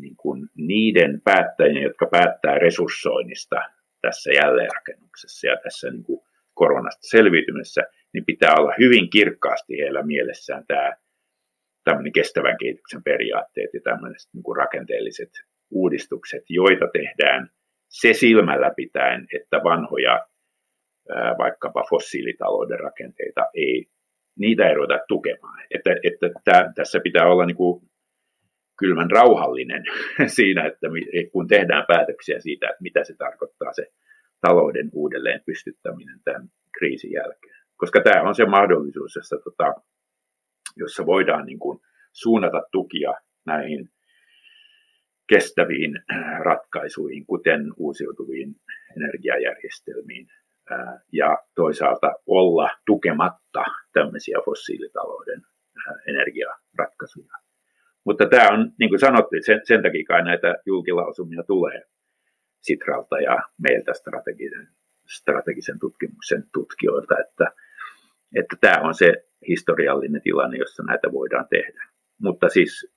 S3: niin kuin niiden päättäjien, jotka päättää resurssoinnista tässä jälleenrakennuksessa ja tässä niin kuin koronasta selviytymisessä, niin pitää olla hyvin kirkkaasti heillä mielessään tämä tämmöinen kestävän kehityksen periaatteet ja tämmöiset niin kuin rakenteelliset uudistukset, joita tehdään se silmällä pitäen, että vanhoja vaikkapa fossiilitalouden rakenteita ei, niitä ei ruveta tukemaan. Että, että tää, tässä pitää olla niin kuin kylmän rauhallinen siinä, että kun tehdään päätöksiä siitä, että mitä se tarkoittaa se talouden uudelleen pystyttäminen tämän kriisin jälkeen. Koska tämä on se mahdollisuus, jossa, tota, jossa voidaan niin kuin suunnata tukia näihin kestäviin ratkaisuihin, kuten uusiutuviin energiajärjestelmiin, ja toisaalta olla tukematta tämmöisiä fossiilitalouden energiaratkaisuja. Mutta tämä on, niin kuin sanottu, sen, sen takia kai näitä julkilausumia tulee Sitralta ja meiltä strategisen, strategisen tutkimuksen tutkijoilta, että, että tämä on se historiallinen tilanne, jossa näitä voidaan tehdä. Mutta siis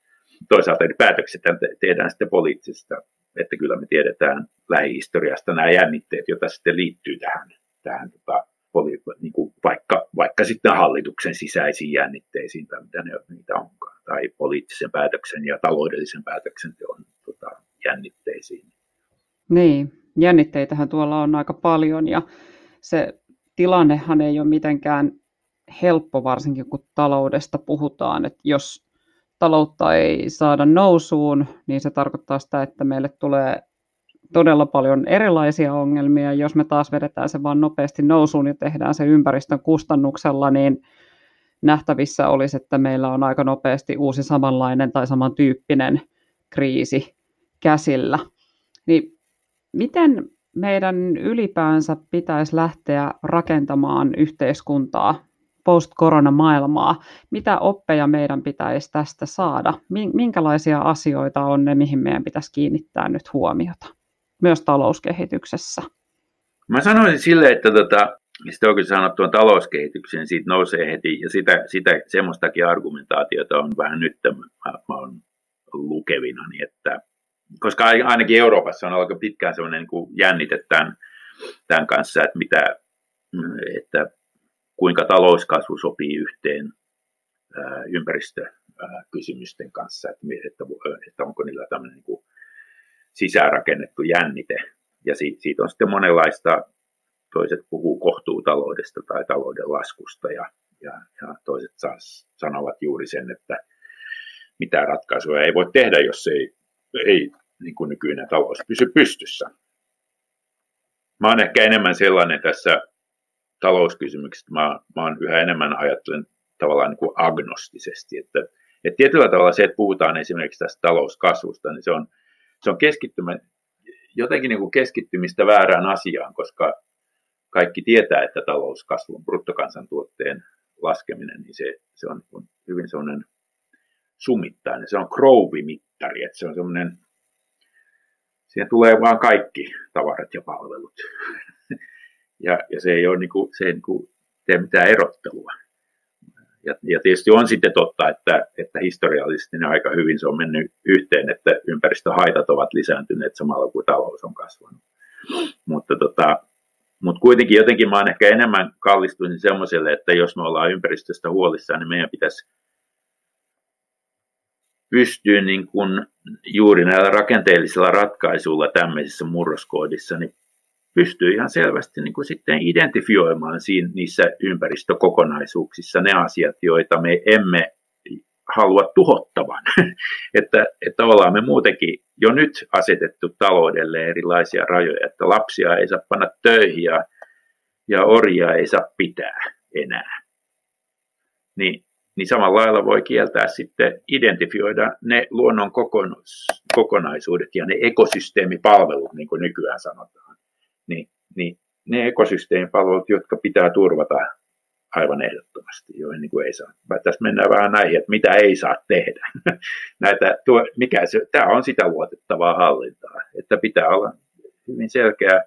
S3: toisaalta eri päätökset tehdään sitten poliittisesta, että kyllä me tiedetään lähihistoriasta nämä jännitteet, joita sitten liittyy tähän, tähän tota, poli, niin kuin vaikka, vaikka sitten hallituksen sisäisiin jännitteisiin tai mitä ne niitä onkaan, tai poliittisen päätöksen ja taloudellisen päätöksenteon tota, jännitteisiin.
S1: Niin, jännitteitähän tuolla on aika paljon ja se tilannehan ei ole mitenkään helppo, varsinkin kun taloudesta puhutaan. Että jos taloutta ei saada nousuun, niin se tarkoittaa sitä, että meille tulee todella paljon erilaisia ongelmia. Jos me taas vedetään se vaan nopeasti nousuun ja tehdään se ympäristön kustannuksella, niin nähtävissä olisi, että meillä on aika nopeasti uusi samanlainen tai samantyyppinen kriisi käsillä. Niin miten meidän ylipäänsä pitäisi lähteä rakentamaan yhteiskuntaa post-koronamaailmaa. Mitä oppeja meidän pitäisi tästä saada? Minkälaisia asioita on ne, mihin meidän pitäisi kiinnittää nyt huomiota? Myös talouskehityksessä.
S3: Mä sanoisin sille, että tota, sitten oikein sanottu tuon talouskehitykseen, siitä nousee heti, ja sitä, sitä semmoistakin argumentaatiota on vähän nyt, mä, mä oon lukevina, niin että, koska ainakin Euroopassa on aika pitkään semmoinen niin jännite tämän, tämän kanssa, että, mitä, että kuinka talouskasvu sopii yhteen ympäristökysymysten kanssa, että, onko niillä tämmöinen kuin sisäänrakennettu jännite. Ja siitä on sitten monenlaista, toiset puhuu kohtuutaloudesta tai talouden laskusta ja, toiset taas sanovat juuri sen, että mitään ratkaisuja ei voi tehdä, jos ei, ei niin kuin nykyinen talous pysy pystyssä. Mä oon ehkä enemmän sellainen tässä talouskysymyksistä mä, mä oon yhä enemmän ajattelen tavallaan niin kuin agnostisesti, että, että tietyllä tavalla se, että puhutaan esimerkiksi tästä talouskasvusta, niin se on, se on keskittymä, jotenkin niin kuin keskittymistä väärään asiaan, koska kaikki tietää, että talouskasvun bruttokansantuotteen laskeminen, niin se, se on niin hyvin sellainen summittainen. Se on Crowe-mittari, että se on semmoinen, siihen tulee vaan kaikki tavarat ja palvelut ja, ja se ei ole niin kuin, se ei niin kuin tee mitään erottelua. Ja, ja tietysti on sitten totta, että, että historiallisesti ne aika hyvin se on mennyt yhteen, että ympäristöhaitat ovat lisääntyneet samalla kuin talous on kasvanut. Mutta tota, Mutta kuitenkin jotenkin mä oon ehkä enemmän kallistuisin semmoiselle, että jos me ollaan ympäristöstä huolissaan, niin meidän pitäisi pystyä niin kun juuri näillä rakenteellisilla ratkaisuilla tämmöisessä murroskoodissa, niin pystyy ihan selvästi niin kuin sitten identifioimaan siinä, niissä ympäristökokonaisuuksissa ne asiat, joita me emme halua tuhottavan. että, että ollaan me muutenkin jo nyt asetettu taloudelle erilaisia rajoja, että lapsia ei saa panna töihin ja, ja orjia ei saa pitää enää. Niin, niin samalla lailla voi kieltää sitten identifioida ne luonnon kokonaisuudet ja ne ekosysteemipalvelut, niin kuin nykyään sanotaan. Niin, niin ne ekosysteemipalvelut, jotka pitää turvata aivan ehdottomasti, joihin niin kuin ei saa. Tässä mennään vähän näihin, että mitä ei saa tehdä. Näitä, tuo, mikä se, tämä on sitä luotettavaa hallintaa, että pitää olla hyvin selkeä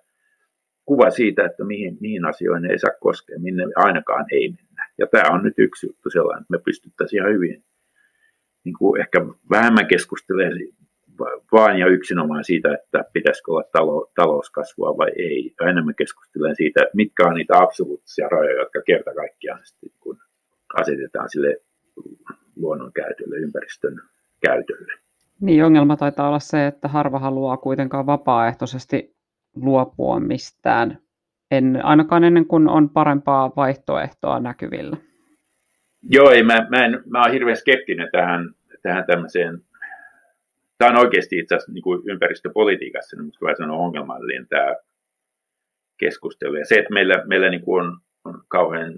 S3: kuva siitä, että mihin, mihin asioihin ei saa koskea, minne ainakaan ei mennä. Ja tämä on nyt yksi juttu sellainen, että me pystyttäisiin ihan hyvin niin kuin ehkä vähemmän keskustelemaan vain ja yksinomaan siitä, että pitäisikö olla talo, talouskasvua vai ei. Enemmän keskustelen siitä, että mitkä on niitä absoluuttisia rajoja, jotka kerta kaikkiaan sitten, kun asetetaan sille luonnon käytölle, ympäristön käytölle.
S1: Niin, ongelma taitaa olla se, että harva haluaa kuitenkaan vapaaehtoisesti luopua mistään, en, ainakaan ennen kuin on parempaa vaihtoehtoa näkyvillä.
S3: Joo, ei, mä, mä, en, mä olen hirveän skeptinen tähän, tähän tämmöiseen tämä on oikeasti itse asiassa niin kuin ympäristöpolitiikassa, niin minusta sanoa ongelmallinen tämä keskustelu. Ja se, että meillä, meillä niin kuin on, on kauhean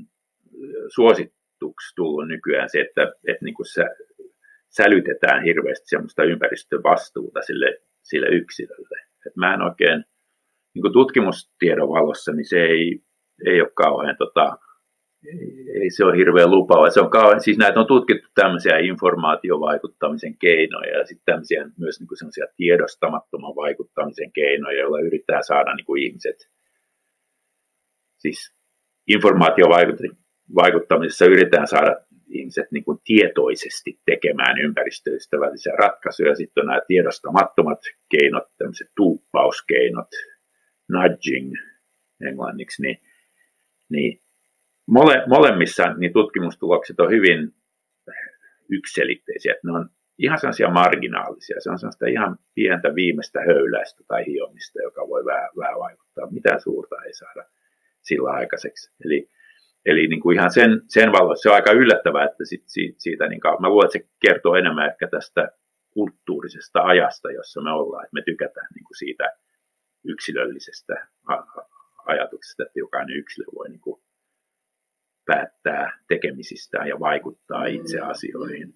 S3: suosituksi tullut nykyään se, että, että niin kuin sä, sälytetään hirveästi semmoista ympäristövastuuta sille, sille yksilölle. Et mä en oikein, niin kuin tutkimustiedon valossa, niin se ei, ei ole kauhean tota, ei se ole hirveän lupaava. Se on kauan, siis näitä on tutkittu tämmöisiä informaatiovaikuttamisen keinoja ja sitten tämmöisiä myös niin semmoisia tiedostamattoman vaikuttamisen keinoja, joilla yrittää saada niin kuin ihmiset, siis informaatiovaikuttamisessa yritetään saada ihmiset niin kuin tietoisesti tekemään ympäristöystävällisiä ratkaisuja. Sitten on nämä tiedostamattomat keinot, tämmöiset tuuppauskeinot, nudging englanniksi, niin, niin mole, molemmissa niin tutkimustulokset on hyvin ykselitteisiä. Ne on ihan sellaisia marginaalisia. Se on sellaista ihan pientä viimeistä höyläistä tai hiomista, joka voi vähän, vähän vaikuttaa. Mitään suurta ei saada sillä aikaiseksi. Eli, eli niin kuin ihan sen, sen valossa se on aika yllättävää, että sit, siitä, siitä niin kauan, mä luulen, että se kertoo enemmän ehkä tästä kulttuurisesta ajasta, jossa me ollaan, että me tykätään niin kuin siitä yksilöllisestä ajatuksesta, että jokainen yksilö voi niin kuin päättää tekemisistään ja vaikuttaa itse asioihin.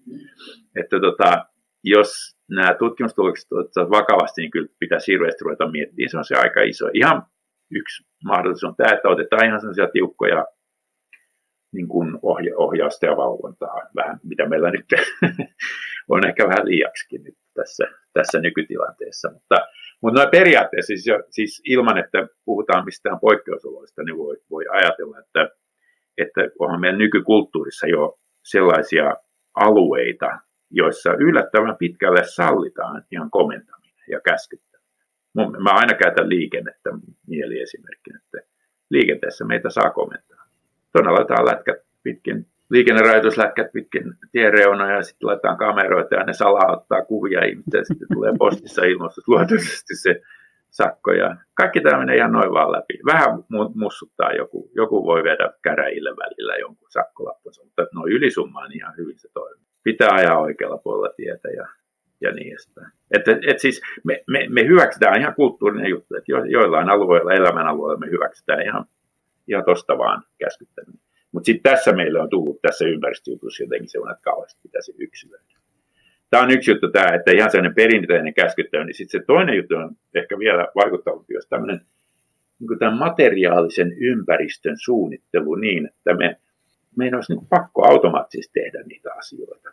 S3: Että tota, jos nämä tutkimustulokset otetaan vakavasti, niin kyllä pitäisi hirveästi ruveta miettimään. Se on se aika iso. Ihan yksi mahdollisuus on tämä, että otetaan ihan sellaisia tiukkoja niin kuin ohja- ohjausta ja valvontaa, vähän, mitä meillä nyt on ehkä vähän liiaksikin nyt tässä, tässä nykytilanteessa. Mutta, mutta noin periaatteessa, siis, siis ilman, että puhutaan mistään poikkeusoloista, niin voi, voi ajatella, että että onhan meidän nykykulttuurissa jo sellaisia alueita, joissa yllättävän pitkälle sallitaan ihan komentaminen ja käskyttäminen. Mä aina käytän liikennettä mieliesimerkkinä, että liikenteessä meitä saa komentaa. Tuonne laitetaan lätkät pitkin, liikennerajoituslätkät pitkin tiereunoja ja sitten laitetaan kameroita ja ne salaa ottaa kuvia ihmistä ja sitten tulee postissa ilmoitus luonnollisesti se sakkoja. Kaikki tämä menee ihan noin vaan läpi. Vähän mussuttaa joku. Joku voi vedä käräjille välillä jonkun sakkolappunsa, mutta noin ylisummaan ihan hyvin se toimii. Pitää ajaa oikealla puolella tietä ja, ja niin edespäin. Että, et siis me, me, me, hyväksytään ihan kulttuurinen juttu, että jo, joillain alueilla, elämän alueilla me hyväksytään ihan, ihan tosta vaan käskyttäminen. Mutta sitten tässä meillä on tullut tässä ympäristöjutussa jotenkin sellainen, että kauheasti pitäisi yksilöidä tämä on yksi juttu tämä, että ihan sellainen perinteinen käskyttäminen, niin sitten se toinen juttu on ehkä vielä vaikuttavampi, jos tämmöinen niin tämän materiaalisen ympäristön suunnittelu niin, että me, meidän olisi niin pakko automaattisesti tehdä niitä asioita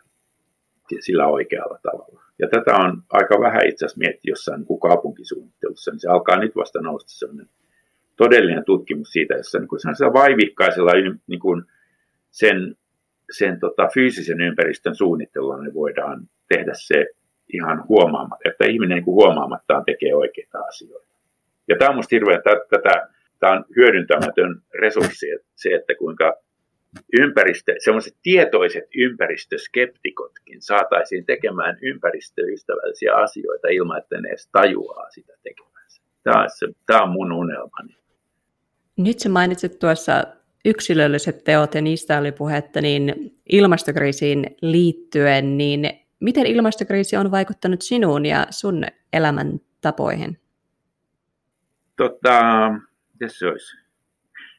S3: sillä oikealla tavalla. Ja tätä on aika vähän itse asiassa miettiä jossain niin kaupunkisuunnittelussa, niin se alkaa nyt vasta nousta sellainen todellinen tutkimus siitä, jossa niin kuin vaivihkaisella niin kuin sen, sen tota, fyysisen ympäristön suunnittelulla me voidaan tehdä se ihan huomaamatta, että ihminen niin huomaamattaan tekee oikeita asioita. Ja tämä on minusta hirveän, tätä tämä on hyödyntämätön resurssi, se, että kuinka ympäristö, semmoiset tietoiset ympäristöskeptikotkin saataisiin tekemään ympäristöystävällisiä asioita ilman, että ne edes tajuaa sitä tekemänsä. Tämä on, se, tämä on mun unelmani.
S2: Nyt sä mainitsit tuossa yksilölliset teot ja niistä oli puhetta, niin ilmastokriisiin liittyen, niin miten ilmastokriisi on vaikuttanut sinuun ja sun elämäntapoihin?
S3: Tota, se olisi?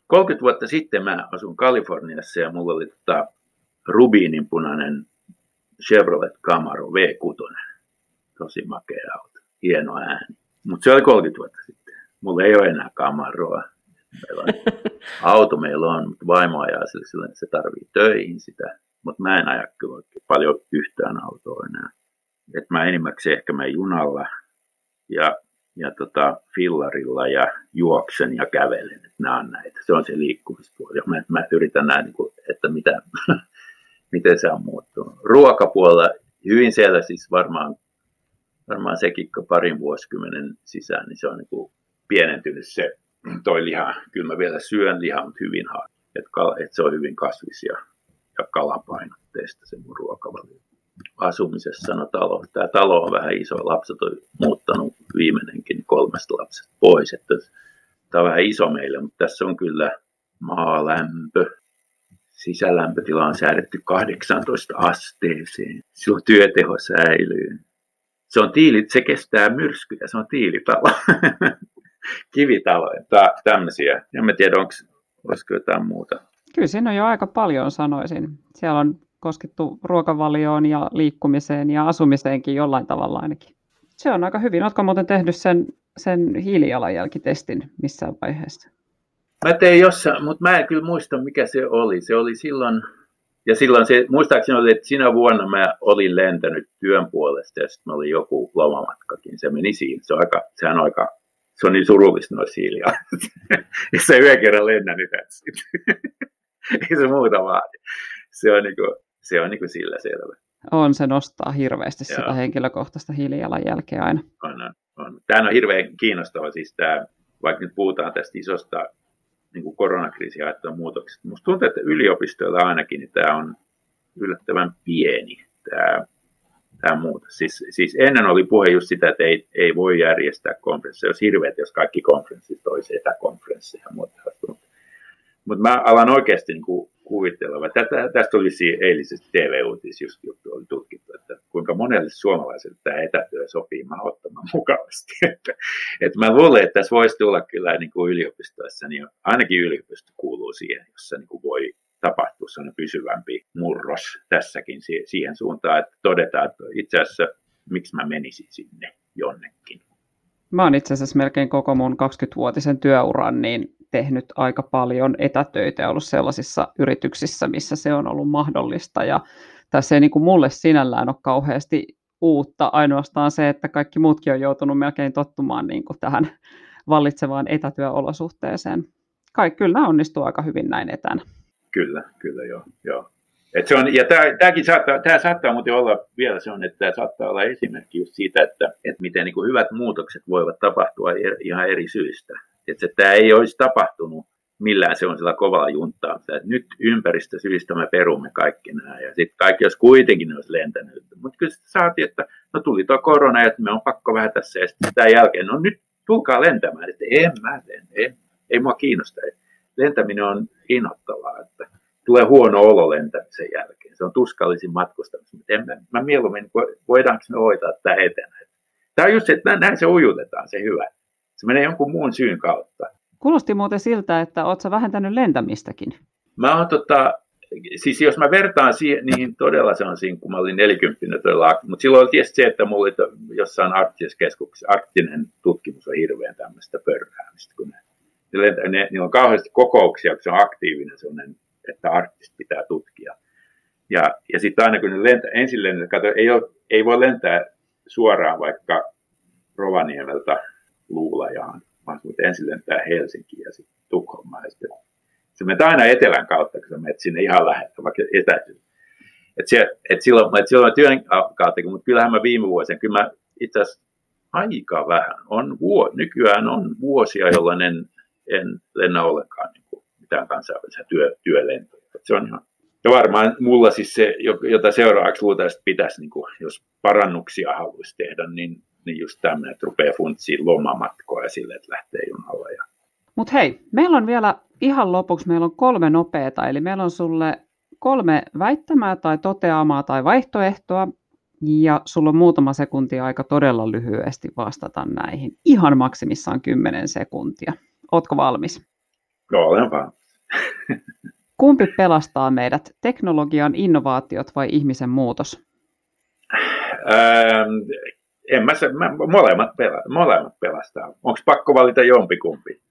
S3: 30 vuotta sitten mä asun Kaliforniassa ja mulla oli tota rubiininpunainen Chevrolet Camaro V6. Tosi makea auto, hieno ääni. Mutta se oli 30 vuotta sitten. Mulla ei ole enää Camaroa. Meillä on auto meillä on, mutta vaimo ajaa että se tarvii töihin sitä. Mutta mä en aja kyllä paljon yhtään autoa enää. Et mä enimmäkseen ehkä menen junalla ja ja tota, fillarilla ja juoksen ja kävelen. Että nämä on näitä. Se on se liikkumispuoli. Mä, mä yritän nähdä, niin että mitä, miten se on muuttunut. Ruokapuolella hyvin siellä siis varmaan, varmaan sekin parin vuosikymmenen sisään, niin se on niin kuin pienentynyt se toi liha. Kyllä mä vielä syön lihaa, mutta hyvin harvoin. Että, että se on hyvin kasvisia ja kalapainotteista se mun ruokavalio asumisessa no talo. Tämä talo on vähän iso, lapset on muuttanut viimeinenkin kolmesta lapsesta pois. Että tämä on vähän iso meille, mutta tässä on kyllä maalämpö. Sisälämpötila on säädetty 18 asteeseen. Silloin työteho säilyy. Se on tiili, se kestää myrskyjä, se on tiilitalo. Kivitalo, tämmöisiä. En mä tiedä, onko, olisiko jotain muuta.
S1: Kyllä siinä on jo aika paljon sanoisin. Siellä on koskettu ruokavalioon ja liikkumiseen ja asumiseenkin jollain tavalla ainakin. Se on aika hyvin. Oletko muuten tehnyt sen, sen hiilijalanjälkitestin missään vaiheessa?
S3: Mä tein jossain, mutta mä en kyllä muista mikä se oli. Se oli silloin, ja silloin se, muistaakseni oli, että sinä vuonna mä olin lentänyt työn puolesta ja sitten oli joku lomamatkakin. Se meni siinä. Se on aika, sehän on aika, se on niin surullista noissa hiilijalat. ja se yhden kerran lennä, niin Ei se muuta vaadi. Se on niin kuin, se on niin kuin sillä selvä.
S1: On, se nostaa hirveästi Joo. sitä henkilökohtaista hiilijalanjälkeä aina.
S3: On, on, on. Tämä on hirveän kiinnostava, siis tämä, vaikka nyt puhutaan tästä isosta niin kuin koronakriisiä ajattelun muutoksesta. Minusta tuntuu, että yliopistoilla ainakin niin tämä on yllättävän pieni tämä, tämä muutos. Siis, siis ennen oli puhe just sitä, että ei, ei voi järjestää konferensseja. Olisi hirveät, jos kaikki konferenssit olisi etäkonferensseja ja muuta. Mutta mä alan oikeasti niin kuin kuvitteleva. Tätä, tästä oli eilisessä TV-uutis just juttu oli tutkittu, että kuinka monelle suomalaiselle tämä etätyö sopii mahdottoman mukavasti. että, että mä luulen, että tässä voisi tulla kyllä niin kuin yliopistoissa, niin ainakin yliopisto kuuluu siihen, jossa niin kuin voi tapahtua sellainen pysyvämpi murros tässäkin siihen suuntaan, että todetaan, että itse asiassa miksi mä menisin sinne jonnekin.
S1: Mä oon itse asiassa melkein koko mun 20-vuotisen työuran niin tehnyt aika paljon etätöitä ja ollut sellaisissa yrityksissä, missä se on ollut mahdollista. Ja tässä ei niin kuin mulle sinällään ole kauheasti uutta, ainoastaan se, että kaikki muutkin on joutunut melkein tottumaan niin kuin tähän vallitsevaan etätyöolosuhteeseen. Kai, kyllä onnistuu aika hyvin näin etänä.
S3: Kyllä, kyllä joo. joo. Et se on, ja tämä, tämäkin saattaa, tämä saattaa muuten olla vielä se on, että tämä saattaa olla esimerkki just siitä, että, että miten niin kuin hyvät muutokset voivat tapahtua er, ihan eri syistä. Että tämä ei olisi tapahtunut millään se on sillä kovalla junttaa. Että nyt ympäristösyistä me perumme kaikki nämä. Ja sitten kaikki, jos kuitenkin olisi lentänyt. Mutta kyllä saatiin, että no tuli tuo korona ja me on pakko vähän tässä. Ja sitten tämän jälkeen, no nyt tulkaa lentämään. Että en mä en, ei mua kiinnosta. Lentäminen on innoittavaa, että tulee huono olo lentämisen jälkeen. Se on tuskallisin matkustamista. En mä, mä mieluummin, voidaanko me hoitaa tämä etenä. Tämä on just se, että näin se ujutetaan, se hyvä. Se menee jonkun muun syyn kautta.
S1: Kuulosti muuten siltä, että oletko vähentänyt lentämistäkin?
S3: Mä oon tota, siis jos mä vertaan siihen, niihin todella siinä, kun mä olin 40 todella, mutta silloin oli tietysti se, että mulla oli jossain arktisessa keskuksessa, arktinen tutkimus on hirveän tämmöistä pörräämistä, kun ne, ne, ne, niillä on kauheasti kokouksia, kun se on aktiivinen sellainen, että arktista pitää tutkia. Ja, ja sitten aina kun ne lentää, ensin lentää, kato, ei, ole, ei voi lentää suoraan vaikka Rovaniemeltä Luulajaan, vaan mutta ensin lentää Helsinkiin ja sitten Tukholmaan. Ja sitten se menee aina etelän kautta, kun sä menet sinne ihan läheltä, vaikka etäisyys. Et se, et silloin, et silloin työn kautta, mutta kyllähän mä viime vuosina, kyllä mä itse asiassa aika vähän, on vuo, nykyään on vuosia, jolloin en, en lennä ollenkaan niin kuin mitään kansainvälisiä työ, työlentoja. Se on ihan ja varmaan mulla siis se, jota seuraavaksi luultavasti pitäisi, niin kuin, jos parannuksia haluaisi tehdä, niin, niin just tämmöinen, että rupeaa funtsiin lomamatkoa sille, että lähtee junalla. Ja...
S1: Mutta hei, meillä on vielä ihan lopuksi, meillä on kolme nopeata, eli meillä on sulle kolme väittämää tai toteamaa tai vaihtoehtoa, ja sulla on muutama sekuntia aika todella lyhyesti vastata näihin. Ihan maksimissaan 10 sekuntia. Ootko valmis?
S3: No, olen valmis.
S1: Kumpi pelastaa meidät, teknologian innovaatiot vai ihmisen muutos?
S3: Ähm, en mä, mä, molemmat, pela, molemmat pelastaa. Onko pakko valita jompikumpi?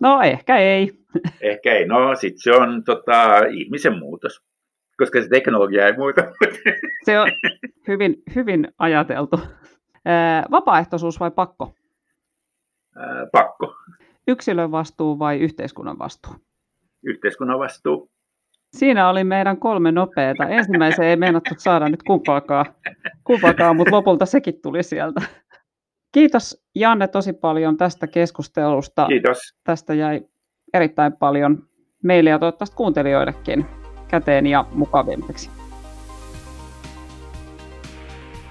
S1: No ehkä ei.
S3: Ehkä ei. No sitten se on tota, ihmisen muutos, koska se teknologia ei muuta.
S1: Se on hyvin, hyvin ajateltu. Vapaaehtoisuus vai pakko?
S3: Pakko.
S1: Yksilön vastuu vai yhteiskunnan vastuu?
S3: yhteiskunnan vastuu.
S1: Siinä oli meidän kolme nopeata. Ensimmäiseen ei meinattu saada nyt kumpaakaan, kumpaakaan mutta lopulta sekin tuli sieltä. Kiitos Janne tosi paljon tästä keskustelusta.
S3: Kiitos.
S1: Tästä jäi erittäin paljon meille ja toivottavasti kuuntelijoillekin käteen ja mukavimmaksi.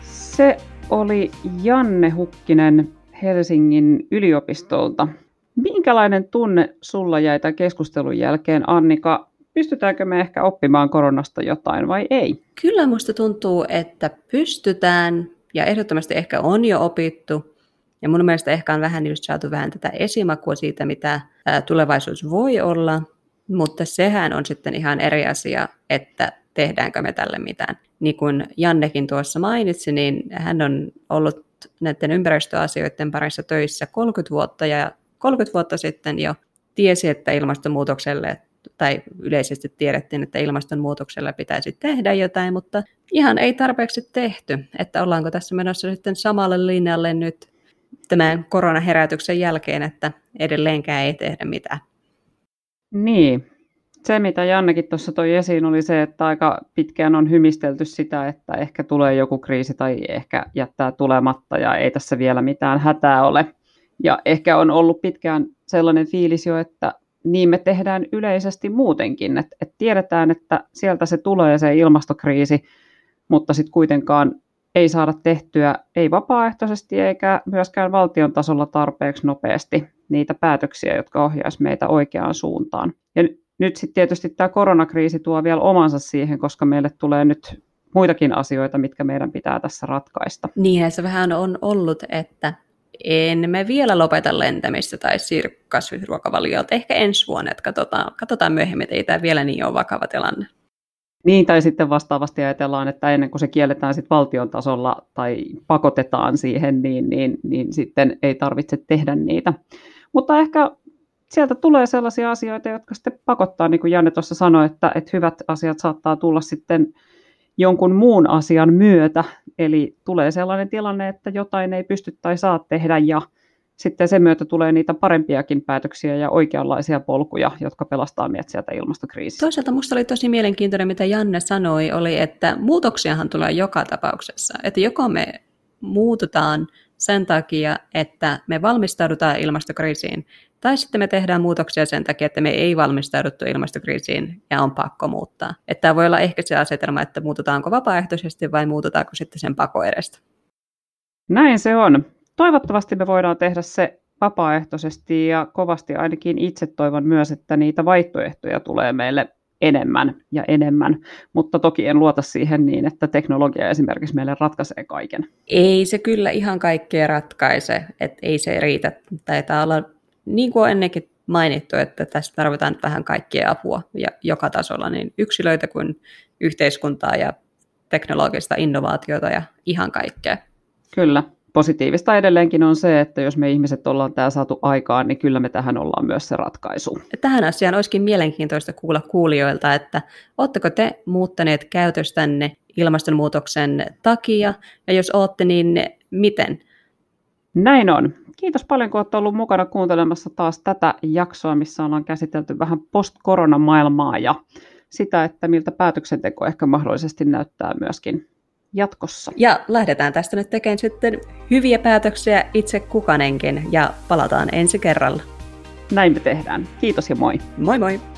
S1: Se oli Janne Hukkinen Helsingin yliopistolta. Minkälainen tunne sulla jäi tämän keskustelun jälkeen, Annika? Pystytäänkö me ehkä oppimaan koronasta jotain vai ei?
S2: Kyllä musta tuntuu, että pystytään ja ehdottomasti ehkä on jo opittu. Ja mun mielestä ehkä on vähän just saatu vähän tätä esimakua siitä, mitä tulevaisuus voi olla, mutta sehän on sitten ihan eri asia, että tehdäänkö me tälle mitään. Niin kuin Jannekin tuossa mainitsi, niin hän on ollut näiden ympäristöasioiden parissa töissä 30 vuotta ja 30 vuotta sitten jo tiesi, että ilmastonmuutokselle tai yleisesti tiedettiin, että ilmastonmuutoksella pitäisi tehdä jotain, mutta ihan ei tarpeeksi tehty, että ollaanko tässä menossa sitten samalle linjalle nyt tämän koronaherätyksen jälkeen, että edelleenkään ei tehdä mitään.
S1: Niin, se mitä Jannekin tuossa toi esiin oli se, että aika pitkään on hymistelty sitä, että ehkä tulee joku kriisi tai ehkä jättää tulematta ja ei tässä vielä mitään hätää ole. Ja ehkä on ollut pitkään sellainen fiilis jo, että niin me tehdään yleisesti muutenkin, että, että tiedetään, että sieltä se tulee se ilmastokriisi, mutta sitten kuitenkaan ei saada tehtyä ei vapaaehtoisesti eikä myöskään valtion tasolla tarpeeksi nopeasti niitä päätöksiä, jotka ohjaisi meitä oikeaan suuntaan. Ja nyt sitten tietysti tämä koronakriisi tuo vielä omansa siihen, koska meille tulee nyt muitakin asioita, mitkä meidän pitää tässä ratkaista.
S2: Niin, se vähän on ollut, että emme vielä lopeta lentämistä tai siirry. Ehkä ensi vuonna, että katsotaan, katsotaan myöhemmin, että ei tämä vielä niin ole vakava tilanne.
S1: Niin, tai sitten vastaavasti ajatellaan, että ennen kuin se kielletään sitten valtion tasolla tai pakotetaan siihen, niin, niin, niin sitten ei tarvitse tehdä niitä. Mutta ehkä sieltä tulee sellaisia asioita, jotka sitten pakottaa, niin kuin Janne tuossa sanoi, että, että hyvät asiat saattaa tulla sitten jonkun muun asian myötä. Eli tulee sellainen tilanne, että jotain ei pysty tai saa tehdä ja sitten sen myötä tulee niitä parempiakin päätöksiä ja oikeanlaisia polkuja, jotka pelastaa meidät sieltä ilmastokriisistä.
S2: Toisaalta minusta oli tosi mielenkiintoinen, mitä Janne sanoi, oli, että muutoksiahan tulee joka tapauksessa. Että joko me muututaan sen takia, että me valmistaudutaan ilmastokriisiin, tai sitten me tehdään muutoksia sen takia, että me ei valmistauduttu ilmastokriisiin ja on pakko muuttaa. Että tämä voi olla ehkä se asetelma, että muututaanko vapaaehtoisesti vai muututaanko sitten sen pako edestä.
S1: Näin se on. Toivottavasti me voidaan tehdä se vapaaehtoisesti ja kovasti ainakin itse toivon myös, että niitä vaihtoehtoja tulee meille enemmän ja enemmän, mutta toki en luota siihen niin, että teknologia esimerkiksi meille ratkaisee kaiken.
S2: Ei se kyllä ihan kaikkea ratkaise, että ei se riitä. Taitaa olla niin kuin on ennenkin mainittu, että tässä tarvitaan vähän kaikkia apua ja joka tasolla, niin yksilöitä kuin yhteiskuntaa ja teknologista innovaatiota ja ihan kaikkea.
S1: Kyllä. Positiivista edelleenkin on se, että jos me ihmiset ollaan tämä saatu aikaan, niin kyllä me tähän ollaan myös se ratkaisu.
S2: Tähän asiaan olisikin mielenkiintoista kuulla kuulijoilta, että oletteko te muuttaneet käytöstänne ilmastonmuutoksen takia, ja jos olette, niin miten?
S1: Näin on. Kiitos paljon, kun olette ollut mukana kuuntelemassa taas tätä jaksoa, missä ollaan käsitelty vähän post-koronamaailmaa ja sitä, että miltä päätöksenteko ehkä mahdollisesti näyttää myöskin jatkossa.
S2: Ja lähdetään tästä nyt tekemään sitten hyviä päätöksiä itse kukanenkin ja palataan ensi kerralla.
S1: näin me tehdään. Kiitos ja moi.
S2: Moi moi!